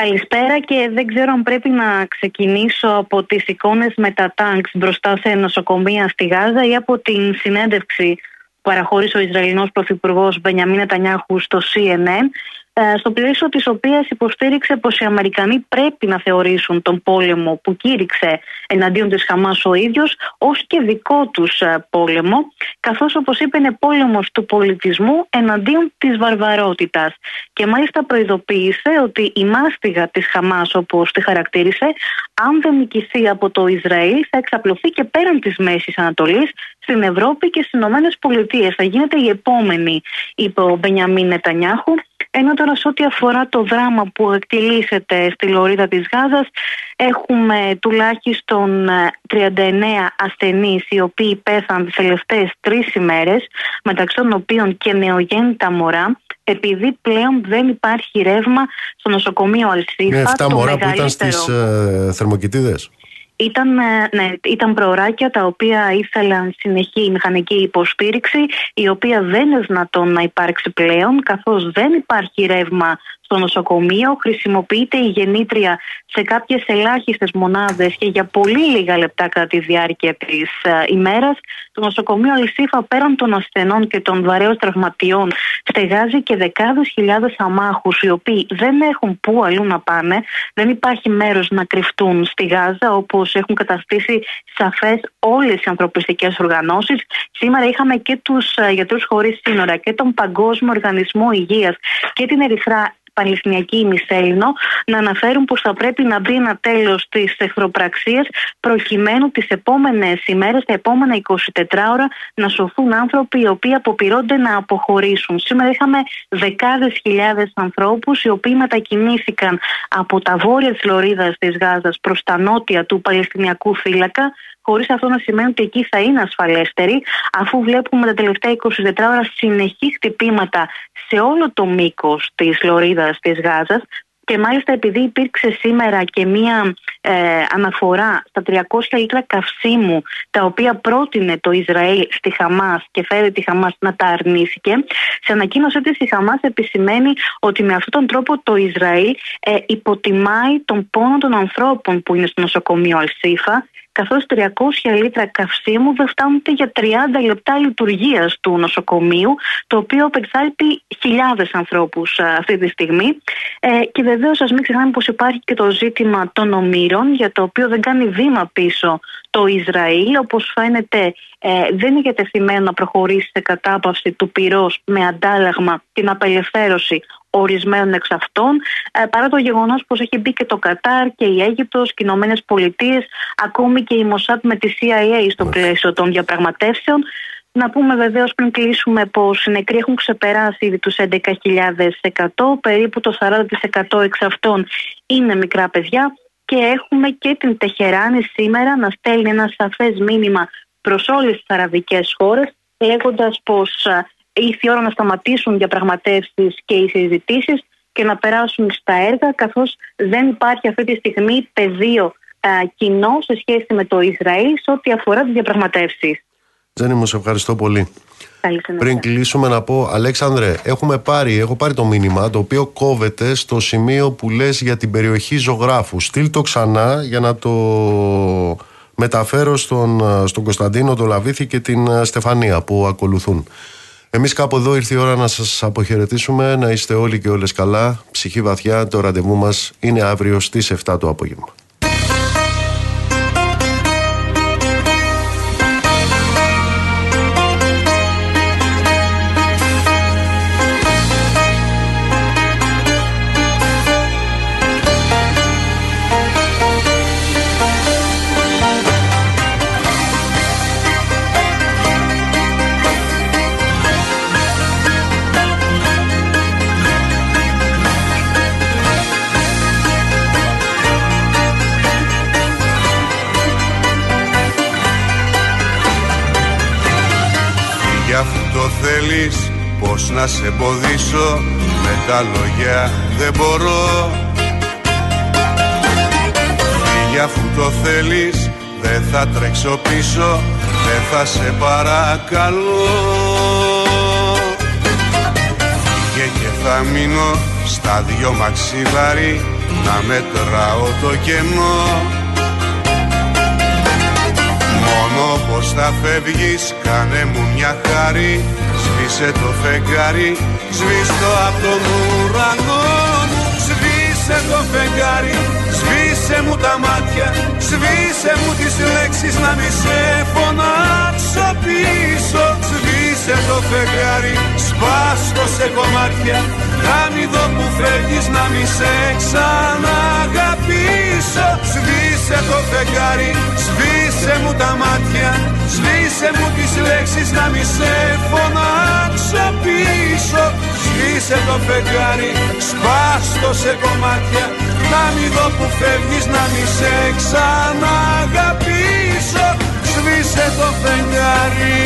Καλησπέρα και δεν ξέρω αν πρέπει να ξεκινήσω από τις εικόνες με τα τάγκς μπροστά σε νοσοκομεία στη Γάζα ή από την συνέντευξη που παραχώρησε ο Ισραηλινός Πρωθυπουργός Μπενιαμίν Νετανιάχου στο CNN ε, στο πλαίσιο της οποίας υποστήριξε πως οι Αμερικανοί πρέπει να θεωρήσουν τον πόλεμο που κήρυξε εναντίον της Χαμάς ο ίδιος ως και δικό τους ε, πόλεμο καθώς όπως είπε είναι πόλεμος του πολιτισμού εναντίον της βαρβαρότητας. Και μάλιστα προειδοποίησε ότι η μάστιγα της Χαμάς όπως τη χαρακτήρισε αν δεν νικηθεί από το Ισραήλ θα εξαπλωθεί και πέραν της Μέσης Ανατολής στην Ευρώπη και στις Ηνωμένες Πολιτείες θα γίνεται η επόμενη είπε ο Μπενιαμίν Νετανιάχου ενώ τώρα σε ό,τι αφορά το δράμα που εκτελήσεται στη Λωρίδα της Γάζας έχουμε τουλάχιστον 39 ασθενείς οι οποίοι πέθαν τις τελευταίες τρεις ημέρες μεταξύ των οποίων και νεογέννητα μωρά επειδή πλέον δεν υπάρχει ρεύμα στο νοσοκομείο Αλσίφα. Είναι 7 μωρά που ήταν στις ε, θερμοκοιτίδες. Ήταν, ε, ναι, ήταν προωράκια τα οποία ήθελαν συνεχή μηχανική υποστήριξη η οποία δεν είναι δυνατόν να υπάρξει πλέον καθώς δεν υπάρχει ρεύμα στο νοσοκομείο, χρησιμοποιείται η γεννήτρια σε κάποιες ελάχιστες μονάδες και για πολύ λίγα λεπτά κατά τη διάρκεια της ε, ημέρας. Το νοσοκομείο Αλυσίφα πέραν των ασθενών και των βαρέως τραυματιών στεγάζει και δεκάδες χιλιάδες αμάχους οι οποίοι δεν έχουν πού αλλού να πάνε. Δεν υπάρχει μέρος να κρυφτούν στη Γάζα όπως έχουν καταστήσει σαφές όλες οι ανθρωπιστικές οργανώσεις. Σήμερα είχαμε και τους ε, γιατρούς χωρίς σύνορα και τον Παγκόσμιο Οργανισμό Υγείας και την Ερυθρά Παλαιστινιακή ημισέλινο να αναφέρουν πως θα πρέπει να μπει ένα τέλος της εχθροπραξίας προκειμένου τις επόμενες ημέρες, τα επόμενα 24 ώρα να σωθούν άνθρωποι οι οποίοι αποπειρώνται να αποχωρήσουν. Σήμερα είχαμε δεκάδες χιλιάδες ανθρώπους οι οποίοι μετακινήθηκαν από τα βόρεια της Λωρίδας της Γάζας προς τα νότια του Παλαιστινιακού φύλακα χωρίς αυτό να σημαίνει ότι εκεί θα είναι ασφαλέστεροι, αφού βλέπουμε τα τελευταία 24 ώρα συνεχή χτυπήματα σε όλο το μήκος της Λωρίδας της Γάζας. Και μάλιστα επειδή υπήρξε σήμερα και μία ε, αναφορά στα 300 λίτρα καυσίμου τα οποία πρότεινε το Ισραήλ στη Χαμάς και φέρει τη Χαμάς να τα αρνήθηκε, σε ανακοίνωσή της η Χαμάς επισημαίνει ότι με αυτόν τον τρόπο το Ισραήλ ε, υποτιμάει τον πόνο των ανθρώπων που είναι στο νοσοκομείο Αλσίφα καθώς 300 λίτρα καυσίμου δεν φτάνουν για 30 λεπτά λειτουργίας του νοσοκομείου, το οποίο απεξάλλει χιλιάδες ανθρώπους αυτή τη στιγμή. Ε, και βεβαίως, ας μην ξεχνάμε πως υπάρχει και το ζήτημα των ομήρων, για το οποίο δεν κάνει βήμα πίσω το Ισραήλ. Όπως φαίνεται, ε, δεν είναι διατεθειμένο να προχωρήσει σε κατάπαυση του πυρός με αντάλλαγμα την απελευθέρωση ορισμένων εξ αυτών, ε, παρά το γεγονός πως έχει μπει και το Κατάρ και η Αίγυπτος και οι Ηνωμένες Πολιτείες, ακόμη και η Μοσάτ με τη CIA στο πλαίσιο των διαπραγματεύσεων. Να πούμε βεβαίως πριν κλείσουμε πως οι νεκροί έχουν ξεπεράσει ήδη τους 11.100, περίπου το 40% εξ αυτών είναι μικρά παιδιά και έχουμε και την Τεχεράνη σήμερα να στέλνει ένα σαφές μήνυμα προς όλες τις αραβικές χώρες, λέγοντας πως ήρθε η ώρα να σταματήσουν διαπραγματεύσεις και οι συζητήσεις και να περάσουν στα έργα, καθώς δεν υπάρχει αυτή τη στιγμή πεδίο α, κοινό σε σχέση με το Ισραήλ σε ό,τι αφορά τις διαπραγματεύσεις. Τζένι, μου σε ευχαριστώ πολύ. Πριν κλείσουμε να πω, Αλέξανδρε, έχουμε πάρει, έχω πάρει το μήνυμα το οποίο κόβεται στο σημείο που λες για την περιοχή ζωγράφου. Στείλ το ξανά για να το μεταφέρω στον, στον Κωνσταντίνο, τον Λαβίθη και την Στεφανία που ακολουθούν. Εμείς κάπου εδώ ήρθε η ώρα να σας αποχαιρετήσουμε, να είστε όλοι και όλες καλά, ψυχή βαθιά, το ραντεβού μας είναι αύριο στις 7 το απόγευμα. Πώς να σε εμποδίσω με τα λόγια δεν μπορώ. Φύγε αφού το θέλεις δεν θα τρέξω πίσω δεν θα σε παρακαλώ. Φύγε και θα μείνω στα δυο μαξιλάρι να μετράω το κενό. Μόνο πως θα φεύγεις κάνε μου μια χάρη Σβήσε το φεγγάρι, σβήστο από τον ουρανό ουρανό μου. Σβήσε το φεγγάρι, σβήσε μου τα μάτια. Σβήσε μου τις λέξεις να μη σε φωνάξω πίσω. Σβήσε το φεγγάρι, σπάστο σε κομμάτια Να μην δω που φεύγεις να μη σε ξαναγαπήσω. Σβήσε το φεγγάρι, σβήσε μου τα μάτια Σβήσε μου τις λέξεις να μη σε φωνάξω πίσω. Σβήσε το φεγγάρι, σπάστο σε κομμάτια. Να μην δω που φεύγεις να μη σε ξαναγαπήσω. Σβήσε το φεγγάρι